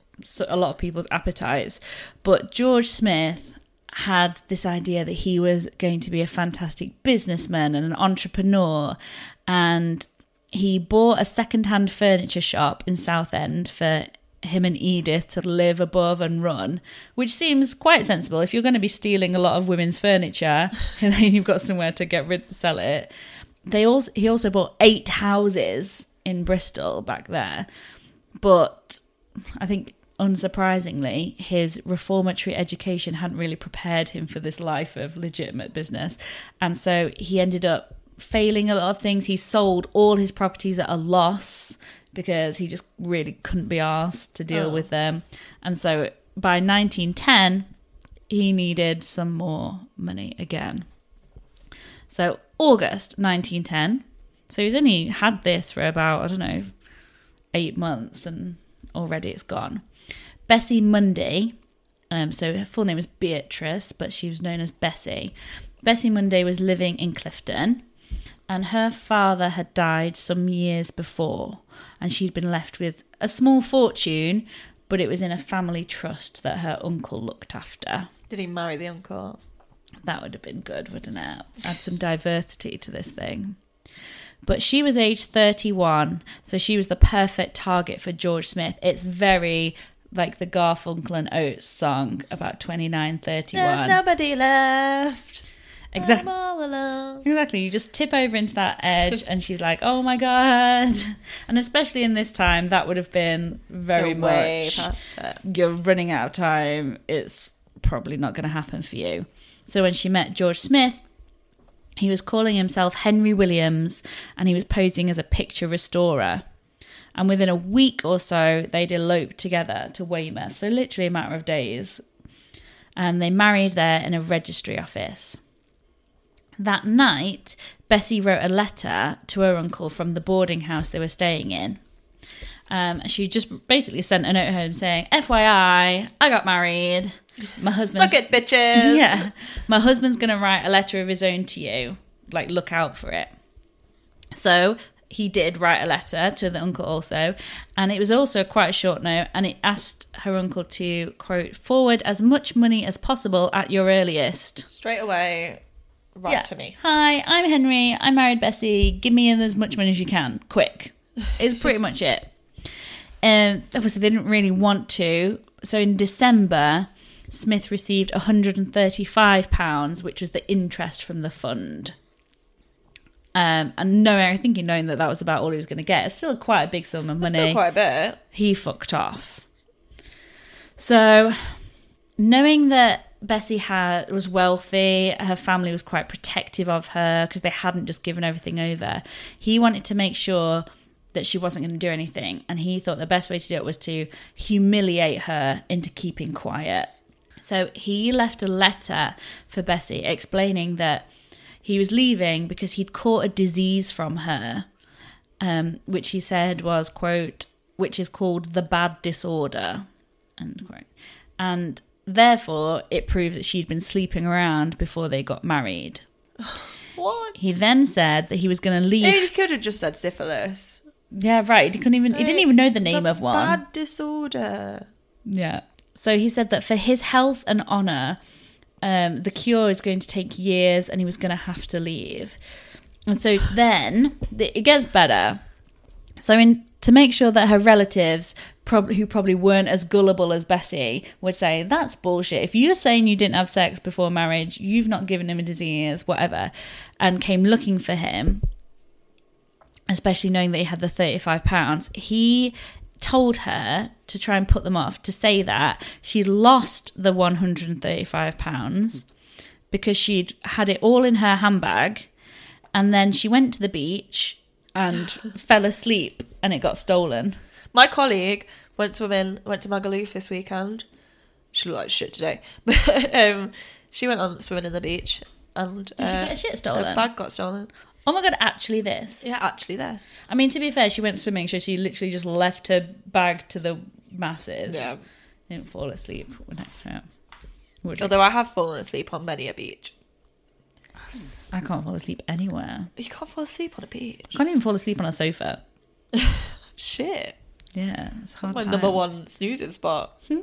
a lot of people's appetites. But George Smith had this idea that he was going to be a fantastic businessman and an entrepreneur, and he bought a second-hand furniture shop in Southend for him and Edith to live above and run, which seems quite sensible. If you're going to be stealing a lot of women's furniture, and then you've got somewhere to get rid, sell it. They also he also bought eight houses in Bristol back there, but I think unsurprisingly, his reformatory education hadn't really prepared him for this life of legitimate business, and so he ended up failing a lot of things. He sold all his properties at a loss because he just really couldn't be asked to deal Oh. with them. And so by 1910, he needed some more money again. So August 1910. So he's only had this for about, I don't know, eight months and already it's gone. Bessie Mundy, um, so her full name is Beatrice, but she was known as Bessie. Bessie Mundy was living in Clifton, and her father had died some years before, and she'd been left with a small fortune, but it was in a family trust that her uncle looked after. Did he marry the uncle? That would have been good, wouldn't it? Add some diversity to this thing. But she was age 31, so she was the perfect target for George Smith. It's very like the Garfunkel and Oates song about twenty nine thirty one. There's nobody left. Exactly. I'm all alone. Exactly. You just tip over into that edge, and she's like, "Oh my god!" And especially in this time, that would have been very You're much. You're running out of time. It's probably not going to happen for you. So when she met George Smith, he was calling himself Henry Williams, and he was posing as a picture restorer. And within a week or so, they'd eloped together to Weymouth. So literally a matter of days. And they married there in a registry office. That night, Bessie wrote a letter to her uncle from the boarding house they were staying in. Um, she just basically sent a note home saying, FYI, I got married. My husband. Suck it, bitches. Yeah. My husband's going to write a letter of his own to you. Like, look out for it. So he did write a letter to the uncle also. And it was also quite a short note. And it asked her uncle to, quote, forward as much money as possible at your earliest. Straight away, right Yeah. to me. Hi, I'm Henry. I married Bessie. Give me in as much money as you can, quick. Is pretty much it. Um, obviously, they didn't really want to. So in December, Smith received 135 pounds, which was the interest from the fund. Um, and knowing, I think, knowing that that was about all he was going to get, it's still quite a big sum of money still quite a bit. he fucked off. So, knowing that Bessie had was wealthy, her family was quite protective of her because they hadn't just given everything over. He wanted to make sure that she wasn't going to do anything, and he thought the best way to do it was to humiliate her into keeping quiet. So he left a letter for Bessie explaining that he was leaving because he'd caught a disease from her um, which he said was quote, which is called the bad disorder, end quote, and therefore it proved that she'd been sleeping around before they got married. What? He then said that he was going to leave. He could have just said syphilis. Yeah, right. He couldn't even. He didn't even know the name The of one. Bad disorder. Yeah. So he said that for his health and honor, um, the cure is going to take years, and he was going to have to leave. And so then it gets better. So in to make sure that her relatives, prob- who probably weren't as gullible as Bessie, would say that's bullshit. If you're saying you didn't have sex before marriage, you've not given him a disease, whatever, and came looking for him, especially knowing that he had the 35 pounds, he told her to try and put them off to say that she lost the 135 pounds because she'd had it all in her handbag and then she went to the beach and fell asleep and it got stolen. My colleague went swimming, went to Magaluf this weekend. She looked like shit today. But um, she went on swimming in the beach and uh, Did she get her shit stolen? Her bag got stolen. Oh my god, actually this. Yeah, actually, this. I mean to be fair, she went swimming so she literally just left her bag to the masses. Yeah. Didn't fall asleep to it. Would- Although I have fallen asleep on many a beach. I can't fall asleep anywhere. You can't fall asleep on a beach. I can't even fall asleep on a sofa. Shit. Yeah, it's hard. My number one snoozing spot. Hmm.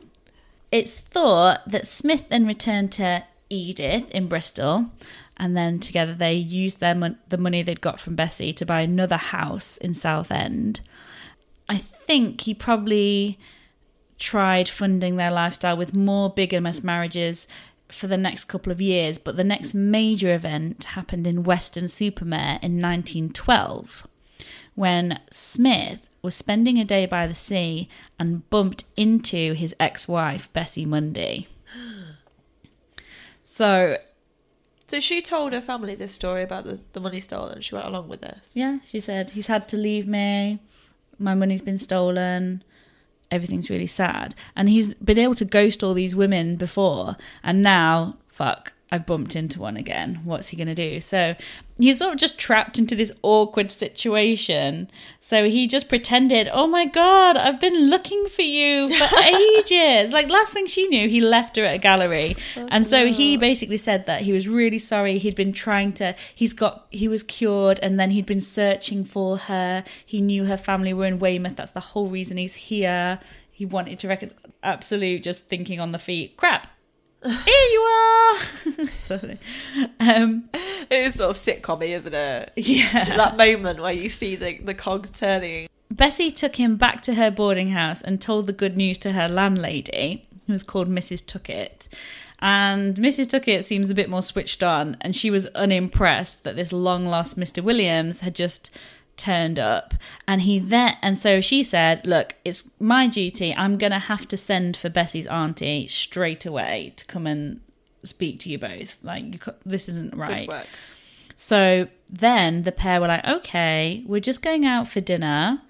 It's thought that Smith then returned to Edith in Bristol, and then together they used their mon- the money they'd got from Bessie to buy another house in Southend. I think he probably tried funding their lifestyle with more bigamous marriages for the next couple of years, but the next major event happened in Weston-super-Mare in 1912 when Smith was spending a day by the sea and bumped into his ex wife, Bessie Mundy. So, So she told her family this story about the, the money stolen. She went along with this. yeah, she said, he's had to leave me. My money's been stolen. Everything's really sad. And he's been able to ghost all these women before. And now, fuck, I've bumped into one again. What's he going to do? So he's sort of just trapped into this awkward situation. So he just pretended, oh my God, I've been looking for you for ages. like last thing she knew, he left her at a gallery. Oh, and so he basically said that he was really sorry. He'd been trying to, he's got, he was cured and then he'd been searching for her. He knew her family were in Weymouth. That's the whole reason he's here. He wanted to record absolute just thinking on the feet. Crap. Here you are. Um, It is sort of sitcom isn't it? yeah. That moment where you see the, the cogs turning. Bessie took him back to her boarding house and told the good news to her landlady, who was called Mrs. Tuckett. And Mrs. Tuckett seems a bit more switched on, and she was unimpressed that this long lost Mr. Williams had just turned up. And he then, and so she said, Look, it's my duty. I'm to have to send for Bessie's auntie straight away to come and speak to you both. Like, you, this isn't right. So then the pair were like, okay, we're just going out for dinner.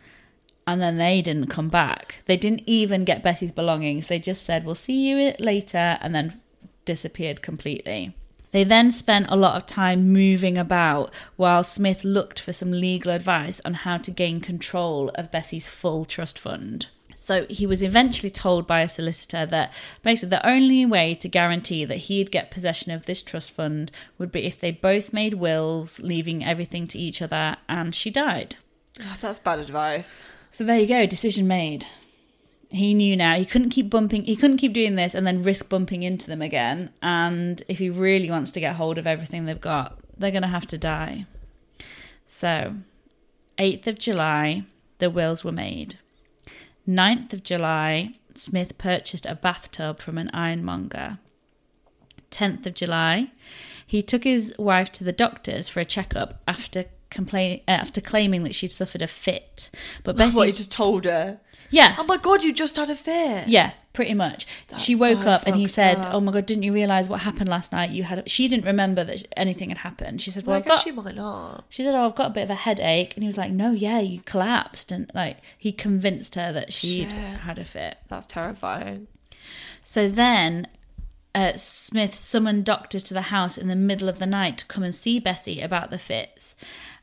And then they didn't come back. They didn't even get Bessie's belongings. They just said, we'll see you later, and then disappeared completely. They then spent a lot of time moving about while Smith looked for some legal advice on how to gain control of Bessie's full trust fund. So he was eventually told by a solicitor that basically the only way to guarantee that he'd get possession of this trust fund would be if they both made wills, leaving everything to each other, and she died. Oh, that's bad advice. So there you go, decision made. He knew now he couldn't keep bumping, he couldn't keep doing this and then risk bumping into them again. And if he really wants to get hold of everything they've got, they're going to have to die. So, 8th of July, the wills were made. 9th of July, Smith purchased a bathtub from an ironmonger. 10th of July, he took his wife to the doctors for a checkup after complain uh, after claiming that she'd suffered a fit. But Bessie, What, he just told her? Yeah, Oh my god, you just had a fit. yeah, pretty much. she woke so up and he said, up. "Oh my god, didn't you realize what happened last night? You had." A-. She didn't remember that anything had happened. She said, "Well, Well, I guess got." she might not. She said, "Oh, I've got a bit of a headache," and he was like, "No, yeah, you collapsed," and like he convinced her that she'd had a fit. That's terrifying. So then uh, Smith summoned doctors to the house in the middle of the night to come and see Bessie about the fits.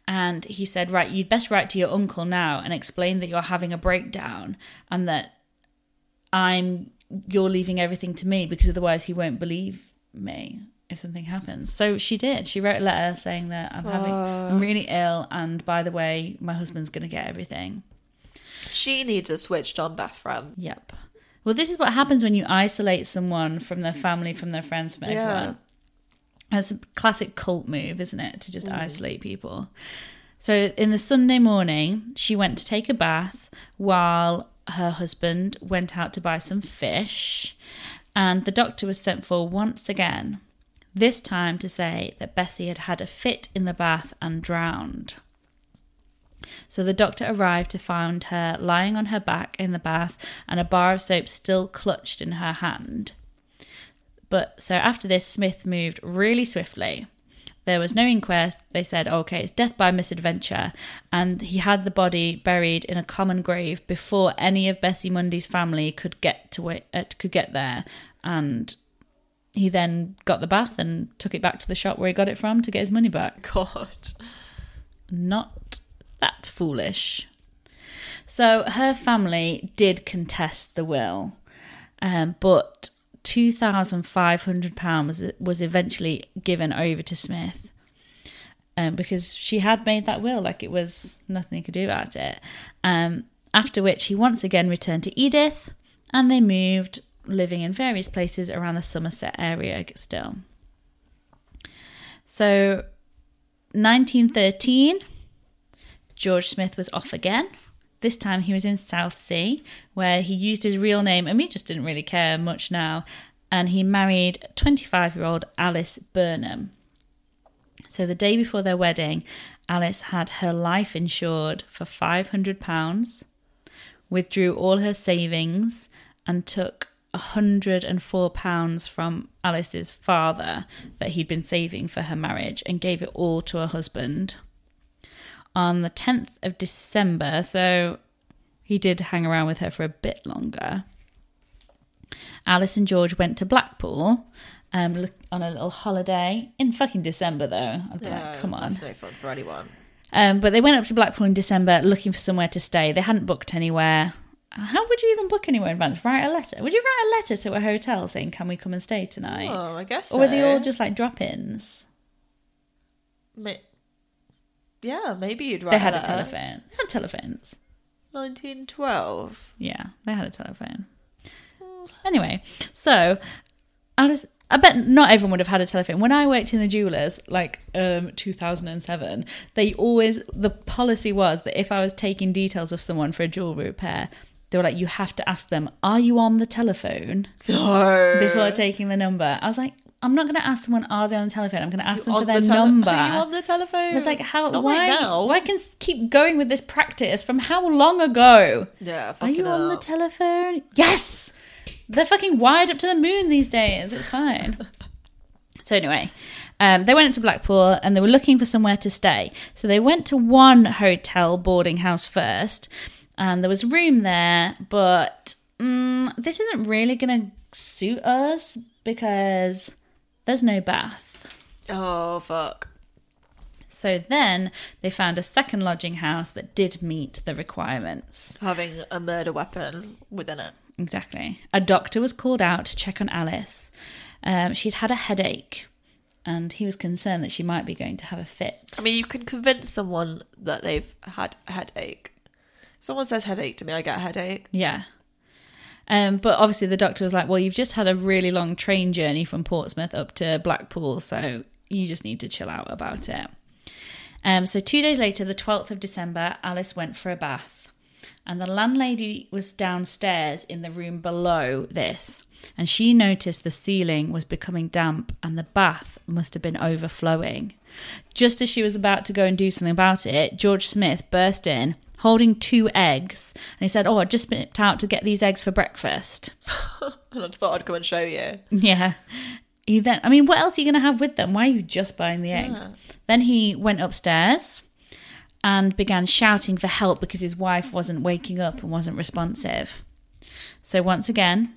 And he said, Right, you'd best write to your uncle now and explain that you're having a breakdown and that I'm you're leaving everything to me because otherwise he won't believe me if something happens. So she did. She wrote a letter saying that I'm having I'm really ill and by the way, my husband's gonna get everything. She needs a switched on best friend. Yep. Well, this is what happens when you isolate someone from their family, from their friends, from Yeah. everyone. It's a classic cult move, isn't it? To just mm. isolate people. So, in the Sunday morning, she went to take a bath while her husband went out to buy some fish. And the doctor was sent for once again, this time to say that Bessie had had a fit in the bath and drowned. So the doctor arrived to find her lying on her back in the bath and a bar of soap still clutched in her hand. But so after this, Smith moved really swiftly. There was no inquest. They said, okay, it's death by misadventure. And he had the body buried in a common grave before any of Bessie Mundy's family could get to it, uh, could get there. And he then got the bath and took it back to the shop where he got it from to get his money back God. not that foolish. So her family did contest the will, um, but two thousand five hundred pounds was was eventually given over to Smith, um, because she had made that will like it was nothing he could do about it. Um, after which he once again returned to Edith, and they moved, living in various places around the Somerset area still. So, 1913. George Smith was off again. This time he was in Southsea, where he used his real name, and we just didn't really care much now. And he married 25 year old Alice Burnham. So the day before their wedding, Alice had her life insured for £500, withdrew all her savings, and took £104 from Alice's father that he'd been saving for her marriage and gave it all to her husband on the 10th of December, so he did hang around with her for a bit longer. Alice and George went to Blackpool um, on a little holiday in fucking December, though. I'd be like, come on. That's no fun for anyone. Um, but they went up to Blackpool in December looking for somewhere to stay. They hadn't booked anywhere. How would you even book anywhere in advance? Write a letter. Would you write a letter to a hotel saying, "Can we come and stay tonight?" Oh, I guess. or were they all just like drop-ins? Yeah, maybe you'd write they had a letter. telephone. They had telephones. 1912. Yeah, they had a telephone. Anyway, so Alice I bet not everyone would have had a telephone. When I worked in the jewelers, like um, 2007, they always the policy was that if I was taking details of someone for a jewelry repair, they were like, you have to ask them, "Are you on the telephone?" No. before taking the number. I was like, I'm not going to ask someone, "Are they on the telephone?" I'm going to ask them for their the tele- number. Are you on the telephone? It's like, how? Not why? right now. Why can keep going with this practice from how long ago? Yeah, Are you on the telephone? Yes. They're fucking wired up to the moon these days. It's fine. so anyway, um, they went to Blackpool and they were looking for somewhere to stay. So they went to one hotel boarding house first, and there was room there, but mm, this isn't really going to suit us because there's no bath. Oh fuck. So then they found a second lodging house that did meet the requirements. Having a murder weapon within it. Exactly. A doctor was called out to check on Alice. Um, she'd had a headache, and he was concerned that she might be going to have a fit. I mean, you can convince someone that they've had a headache. If someone says headache to me, I get a headache. Yeah. Um, but obviously, the doctor was like, Well, you've just had a really long train journey from Portsmouth up to Blackpool, so you just need to chill out about it. Um, so, two days later, the 12th of December, Alice went for a bath. And the landlady was downstairs in the room below this. And she noticed the ceiling was becoming damp and the bath must have been overflowing. Just as she was about to go and do something about it, George Smith burst in holding two eggs. And he said, Oh, I just nipped out to get these eggs for breakfast. And I thought I'd come and show you. Yeah. He then, I mean, what else are you going to have with them? Why are you just buying the eggs? Then he went upstairs and began shouting for help because his wife wasn't waking up and wasn't responsive. So, once again,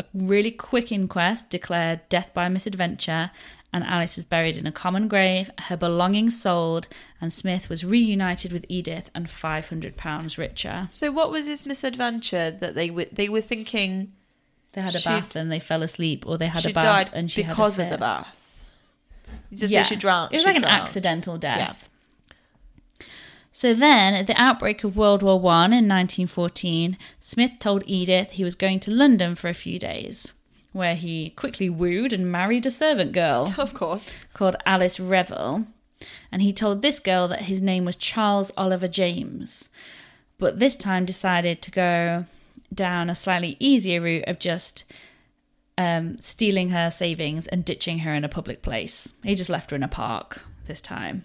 a really quick inquest declared death by misadventure, and Alice was buried in a common grave, her belongings sold, and Smith was reunited with Edith and £500 richer. So, what was this misadventure that they were they were thinking They had a bath and they fell asleep, or they had a bath and she because had a of the bath? Just yeah. she drowned. It was like an accidental death. So then, at the outbreak of World War One in 1914, Smith told Edith he was going to London for a few days, where he quickly wooed and married a servant girl Of course. called Alice Reavil. And he told this girl that his name was Charles Oliver James, but this time decided to go down a slightly easier route of just um, stealing her savings and ditching her in a public place. He just left her in a park this time.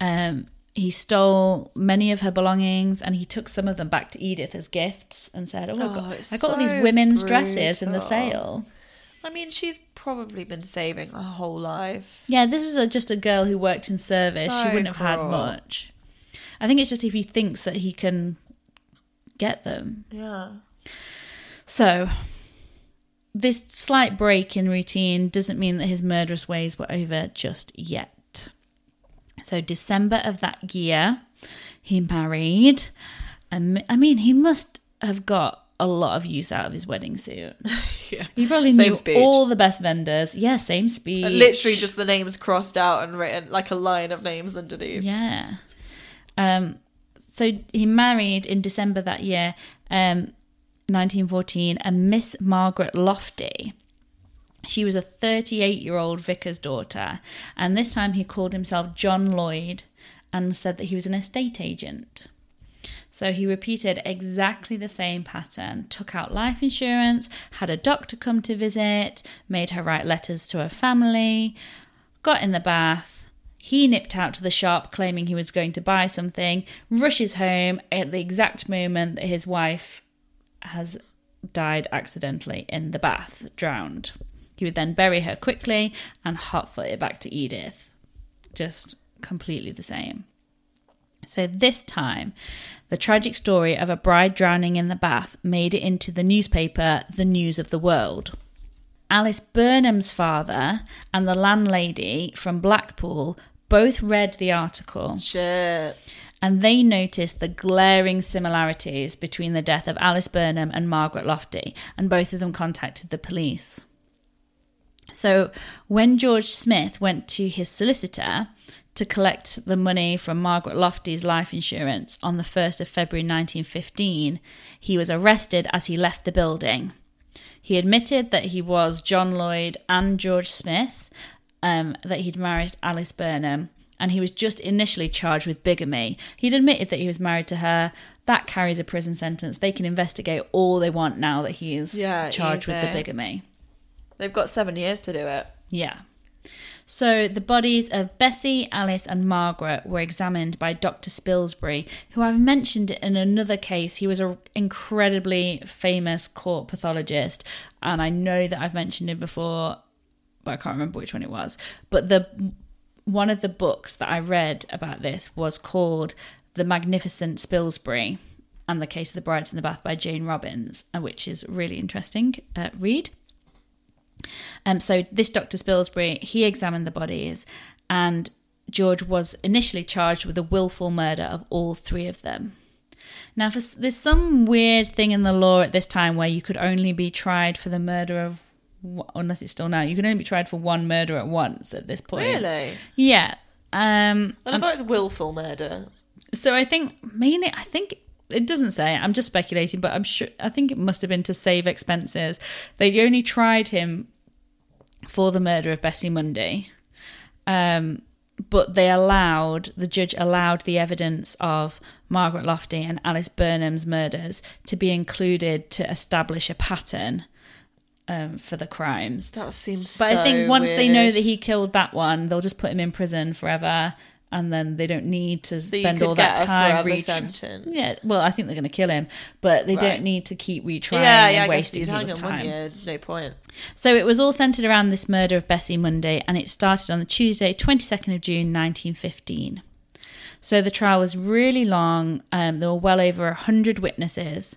Um, he stole many of her belongings and he took some of them back to Edith as gifts and said, Oh, I Oh, got, I got all these so women's dresses in the sale. I mean, she's probably been saving her whole life. Yeah, this was a, just a girl who worked in service. she wouldn't have had much. I think it's just if he thinks that he can get them. Yeah. So, this slight break in routine doesn't mean that his murderous ways were over just yet. So, December of that year, he married. Um, I mean, he must have got a lot of use out of his wedding suit. Yeah. He probably Same knew speech. all the best vendors. Yeah, same speech. Literally just the names crossed out and written like a line of names underneath. Yeah. Um, so he married in December that year, um, 1914, a Miss Margaret Lofty. She was a 38 year old vicar's daughter, and this time he called himself John Lloyd and said that he was an estate agent. So he repeated exactly the same pattern took out life insurance, had a doctor come to visit, made her write letters to her family, got in the bath. He nipped out to the shop claiming he was going to buy something, rushes home at the exact moment that his wife has died accidentally in the bath, drowned. He would then bury her quickly and hotfoot it back to Edith. Just completely the same. So this time, the tragic story of a bride drowning in the bath made it into the newspaper, The News of the World. Alice Burnham's father and the landlady from Blackpool both read the article Shit. and they noticed the glaring similarities between the death of Alice Burnham and Margaret Lofty, and both of them contacted the police. So, when George Smith went to his solicitor to collect the money from Margaret Lofty's life insurance on the 1st of February 1915, he was arrested as he left the building. He admitted that he was John Lloyd and George Smith, um, that he'd married Alice Burnham, and he was just initially charged with bigamy. He'd admitted that he was married to her. That carries a prison sentence. They can investigate all they want now that he is Yeah, charged with the bigamy. They've got seven years to do it. Yeah. So the bodies of Bessie, Alice, and Margaret were examined by Dr. Spilsbury, who I've mentioned in another case. He was an incredibly famous court pathologist, and I know that I've mentioned him before, but I can't remember which one it was. But the one of the books that I read about this was called The Magnificent Spilsbury and the Case of the Brides in the Bath by Jane Robins, uh, which is really interesting. Uh, read. Um, so this Dr. Spilsbury, he examined the bodies, and George was initially charged with the willful murder of all three of them. Now, for, there's some weird thing in the law at this time where you could only be tried for the murder of, unless it's still now, you can only be tried for one murder at once at this point. Really? Yeah. Um, And I thought it was willful murder. so I think mainly, I think it doesn't say. I'm just speculating, but I'm sure. I think it must have been to save expenses. They only tried him for the murder of Bessie Mundy, um, but they allowed the judge allowed the evidence of Margaret Lofty and Alice Burnham's murders to be included to establish a pattern um, for the crimes. That seems But I think once they know that he killed that one, they'll just put him in prison forever, and then they don't need to So spend all that time. forever retr- sentence. Yeah, well, I think they're going to kill him, but they Right. don't need to keep retrying yeah, and yeah, I wasting people's time. you? There's no point. So it was all centered around this murder of Bessie Mundy, and it started on the Tuesday, 22nd of June, 1915. So the trial was really long. Um, there were well over 100 witnesses,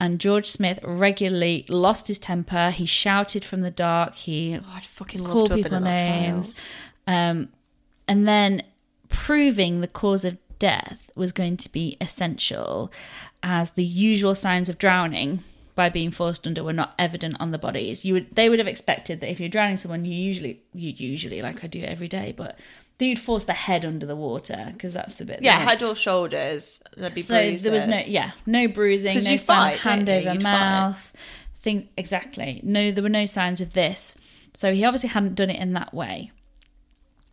and George Smith regularly lost his temper. He shouted from the dark. He Oh, I'd fucking called to have been people names. Um, and then proving the cause of death was going to be essential as the usual signs of drowning by being forced under were not evident on the bodies. You would they would have expected that if you're drowning someone, you usually you usually like I do every day, but that you'd force the head under the water because that's the bit. Yeah, head or shoulders. There'd be so bruises. there was no yeah no bruising no you fight, hand over You'd fight. mouth thing exactly no there were no signs of this so he obviously hadn't done it in that way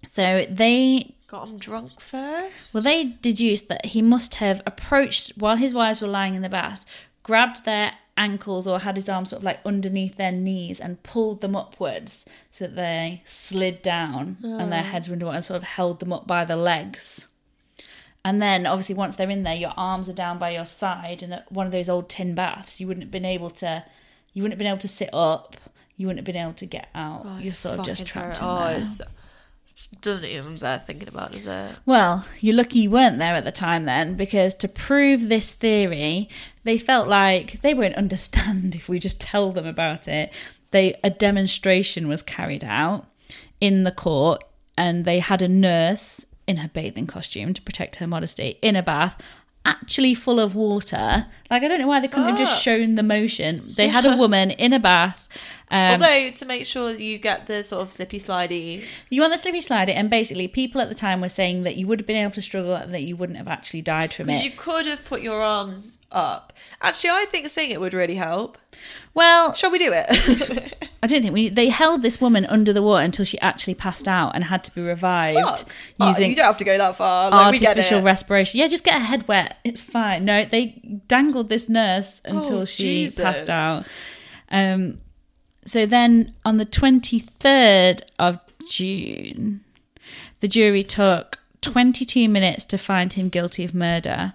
so they Got him drunk first. well they deduced that he must have approached while his wives were lying in the bath grabbed their ankles or had his arms sort of like underneath their knees and pulled them upwards so that they slid down and their oh. heads were underwater and sort of held them up by the legs and then obviously once they're in there, your arms are down by your side. And at one of those old tin baths, you wouldn't have been able to, you wouldn't have been able to sit up. You wouldn't have been able to get out. Oh, You're sort of just trapped terri- in there. Oh, doesn't even bear thinking about, does it? Well, you're lucky you weren't there at the time then, because to prove this theory, they felt like they won't understand if we just tell them about it. They a demonstration was carried out in the court, and they had a nurse in her bathing costume to protect her modesty in a bath. Actually, full of water. Like I don't know why they couldn't have just oh. shown the motion. They had a woman in a bath. Um, Although to make sure that you get the sort of slippy slidey. you want the slippy slidey, and basically, people at the time were saying that you would have been able to struggle and that you wouldn't have actually died from it. you could have put your arms up. Actually, I think seeing it would really help. Well, Shall we do it? I don't think we. They held this woman under the water until she actually passed out and had to be revived Fuck. Oh, using you don't have to go that far. Like, we get artificial respiration. Yeah, just get her head wet. It's fine. No, they dangled this nurse until Oh, she Jesus. passed out. Um, so then on the twenty third of June, the jury took twenty two minutes to find him guilty of murder,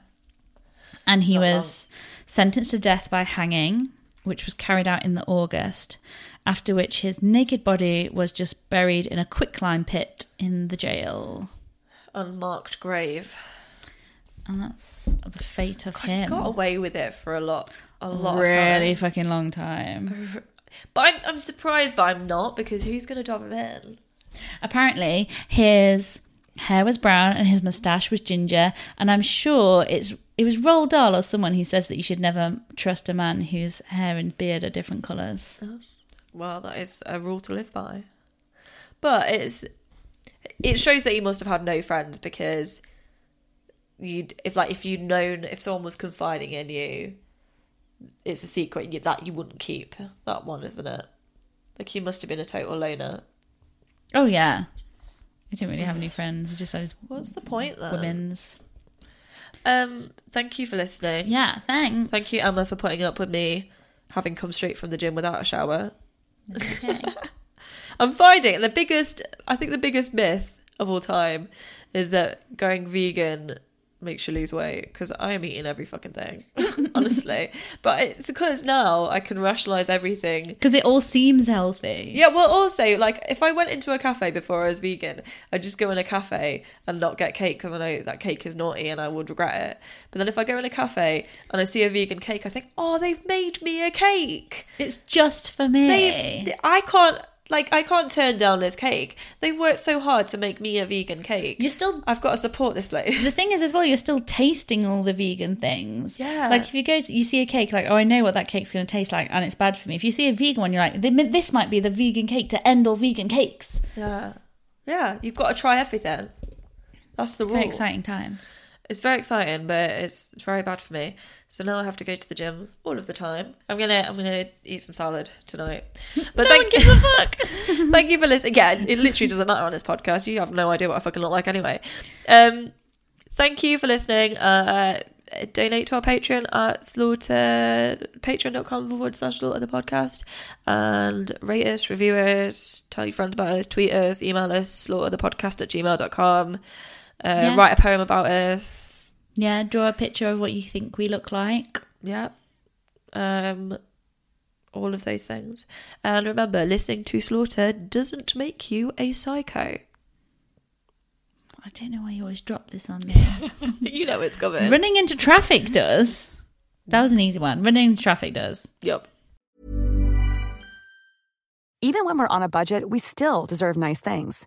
and he oh, was sentenced to death by hanging, which was carried out in the August. After which his naked body was just buried in a quicklime pit in the jail. Unmarked grave. And that's the fate of He him. got away with it for a lot, a lot really of time. fucking long time. But I'm, I'm surprised, but I'm not because who's going to dub him in? Apparently, his hair was brown and his moustache was ginger, and I'm sure it's it was Roald Dahl or someone who says that you should never trust a man whose hair and beard are different colours. Oh, well, that is a rule to live by. But it's it shows that he must have had no friends because you'd if like if you'd known if someone was confiding in you, it's a secret that you wouldn't keep. That one, isn't it? Like you must have been a total loner. Oh yeah. I didn't really have any friends. I just I was What's the point then? women's. Um, thank you for listening. Yeah, thanks. Thank you, Emma, for putting up with me having come straight from the gym without a shower. I'm finding the biggest, I think the biggest myth of all time is that going vegan makes you lose weight because I am eating every fucking thing, honestly. But it's because now I can rationalize everything. Because it all seems healthy. Yeah, well, also, like, if I went into a cafe before I was vegan, I'd just go in a cafe and not get cake because I know that cake is naughty and I would regret it. But then if I go in a cafe and I see a vegan cake, I think, oh, they've made me a cake. It's just for me. They, I can't, like, I can't turn down this cake. They've worked so hard to make me a vegan cake. You're still I've got to support this place. the thing is as well you're still tasting all the vegan things Yeah. like if you go to you see a cake like oh i know what that cake's going to taste like and it's bad for me if you see a vegan one you're like this might be the vegan cake to end all vegan cakes Yeah. Yeah, you've got to try everything. That's the it's rule. very exciting time It's very exciting, but it's very bad for me. So now I have to go to the gym all of the time. I'm gonna I'm gonna eat some salad tonight. But no thank one gives a fuck thank you for listening. Yeah, it literally doesn't matter on this podcast. You have no idea what I fucking look like anyway. Um, thank you for listening. Uh, donate to our Patreon at slaughter patreon.com forward slash slaughter the podcast and rate us, review us, tell your friends about us, tweet us, email us, slaughter the podcast at gmail.com. Uh, Yeah. Write a poem about us. yeah draw a picture of what you think we look like Yeah. Um, all of those things. And remember, listening to Slaughter doesn't make you a psycho. i don't know why you always drop this on me you know it's coming. running into traffic does that was an easy one running into traffic does Yep. Even when we're on a budget, we still deserve nice things.